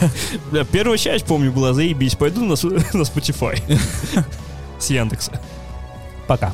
Бля, первая часть, помню, была заебись. Пойду на Spotify. С Яндекса.
Пока.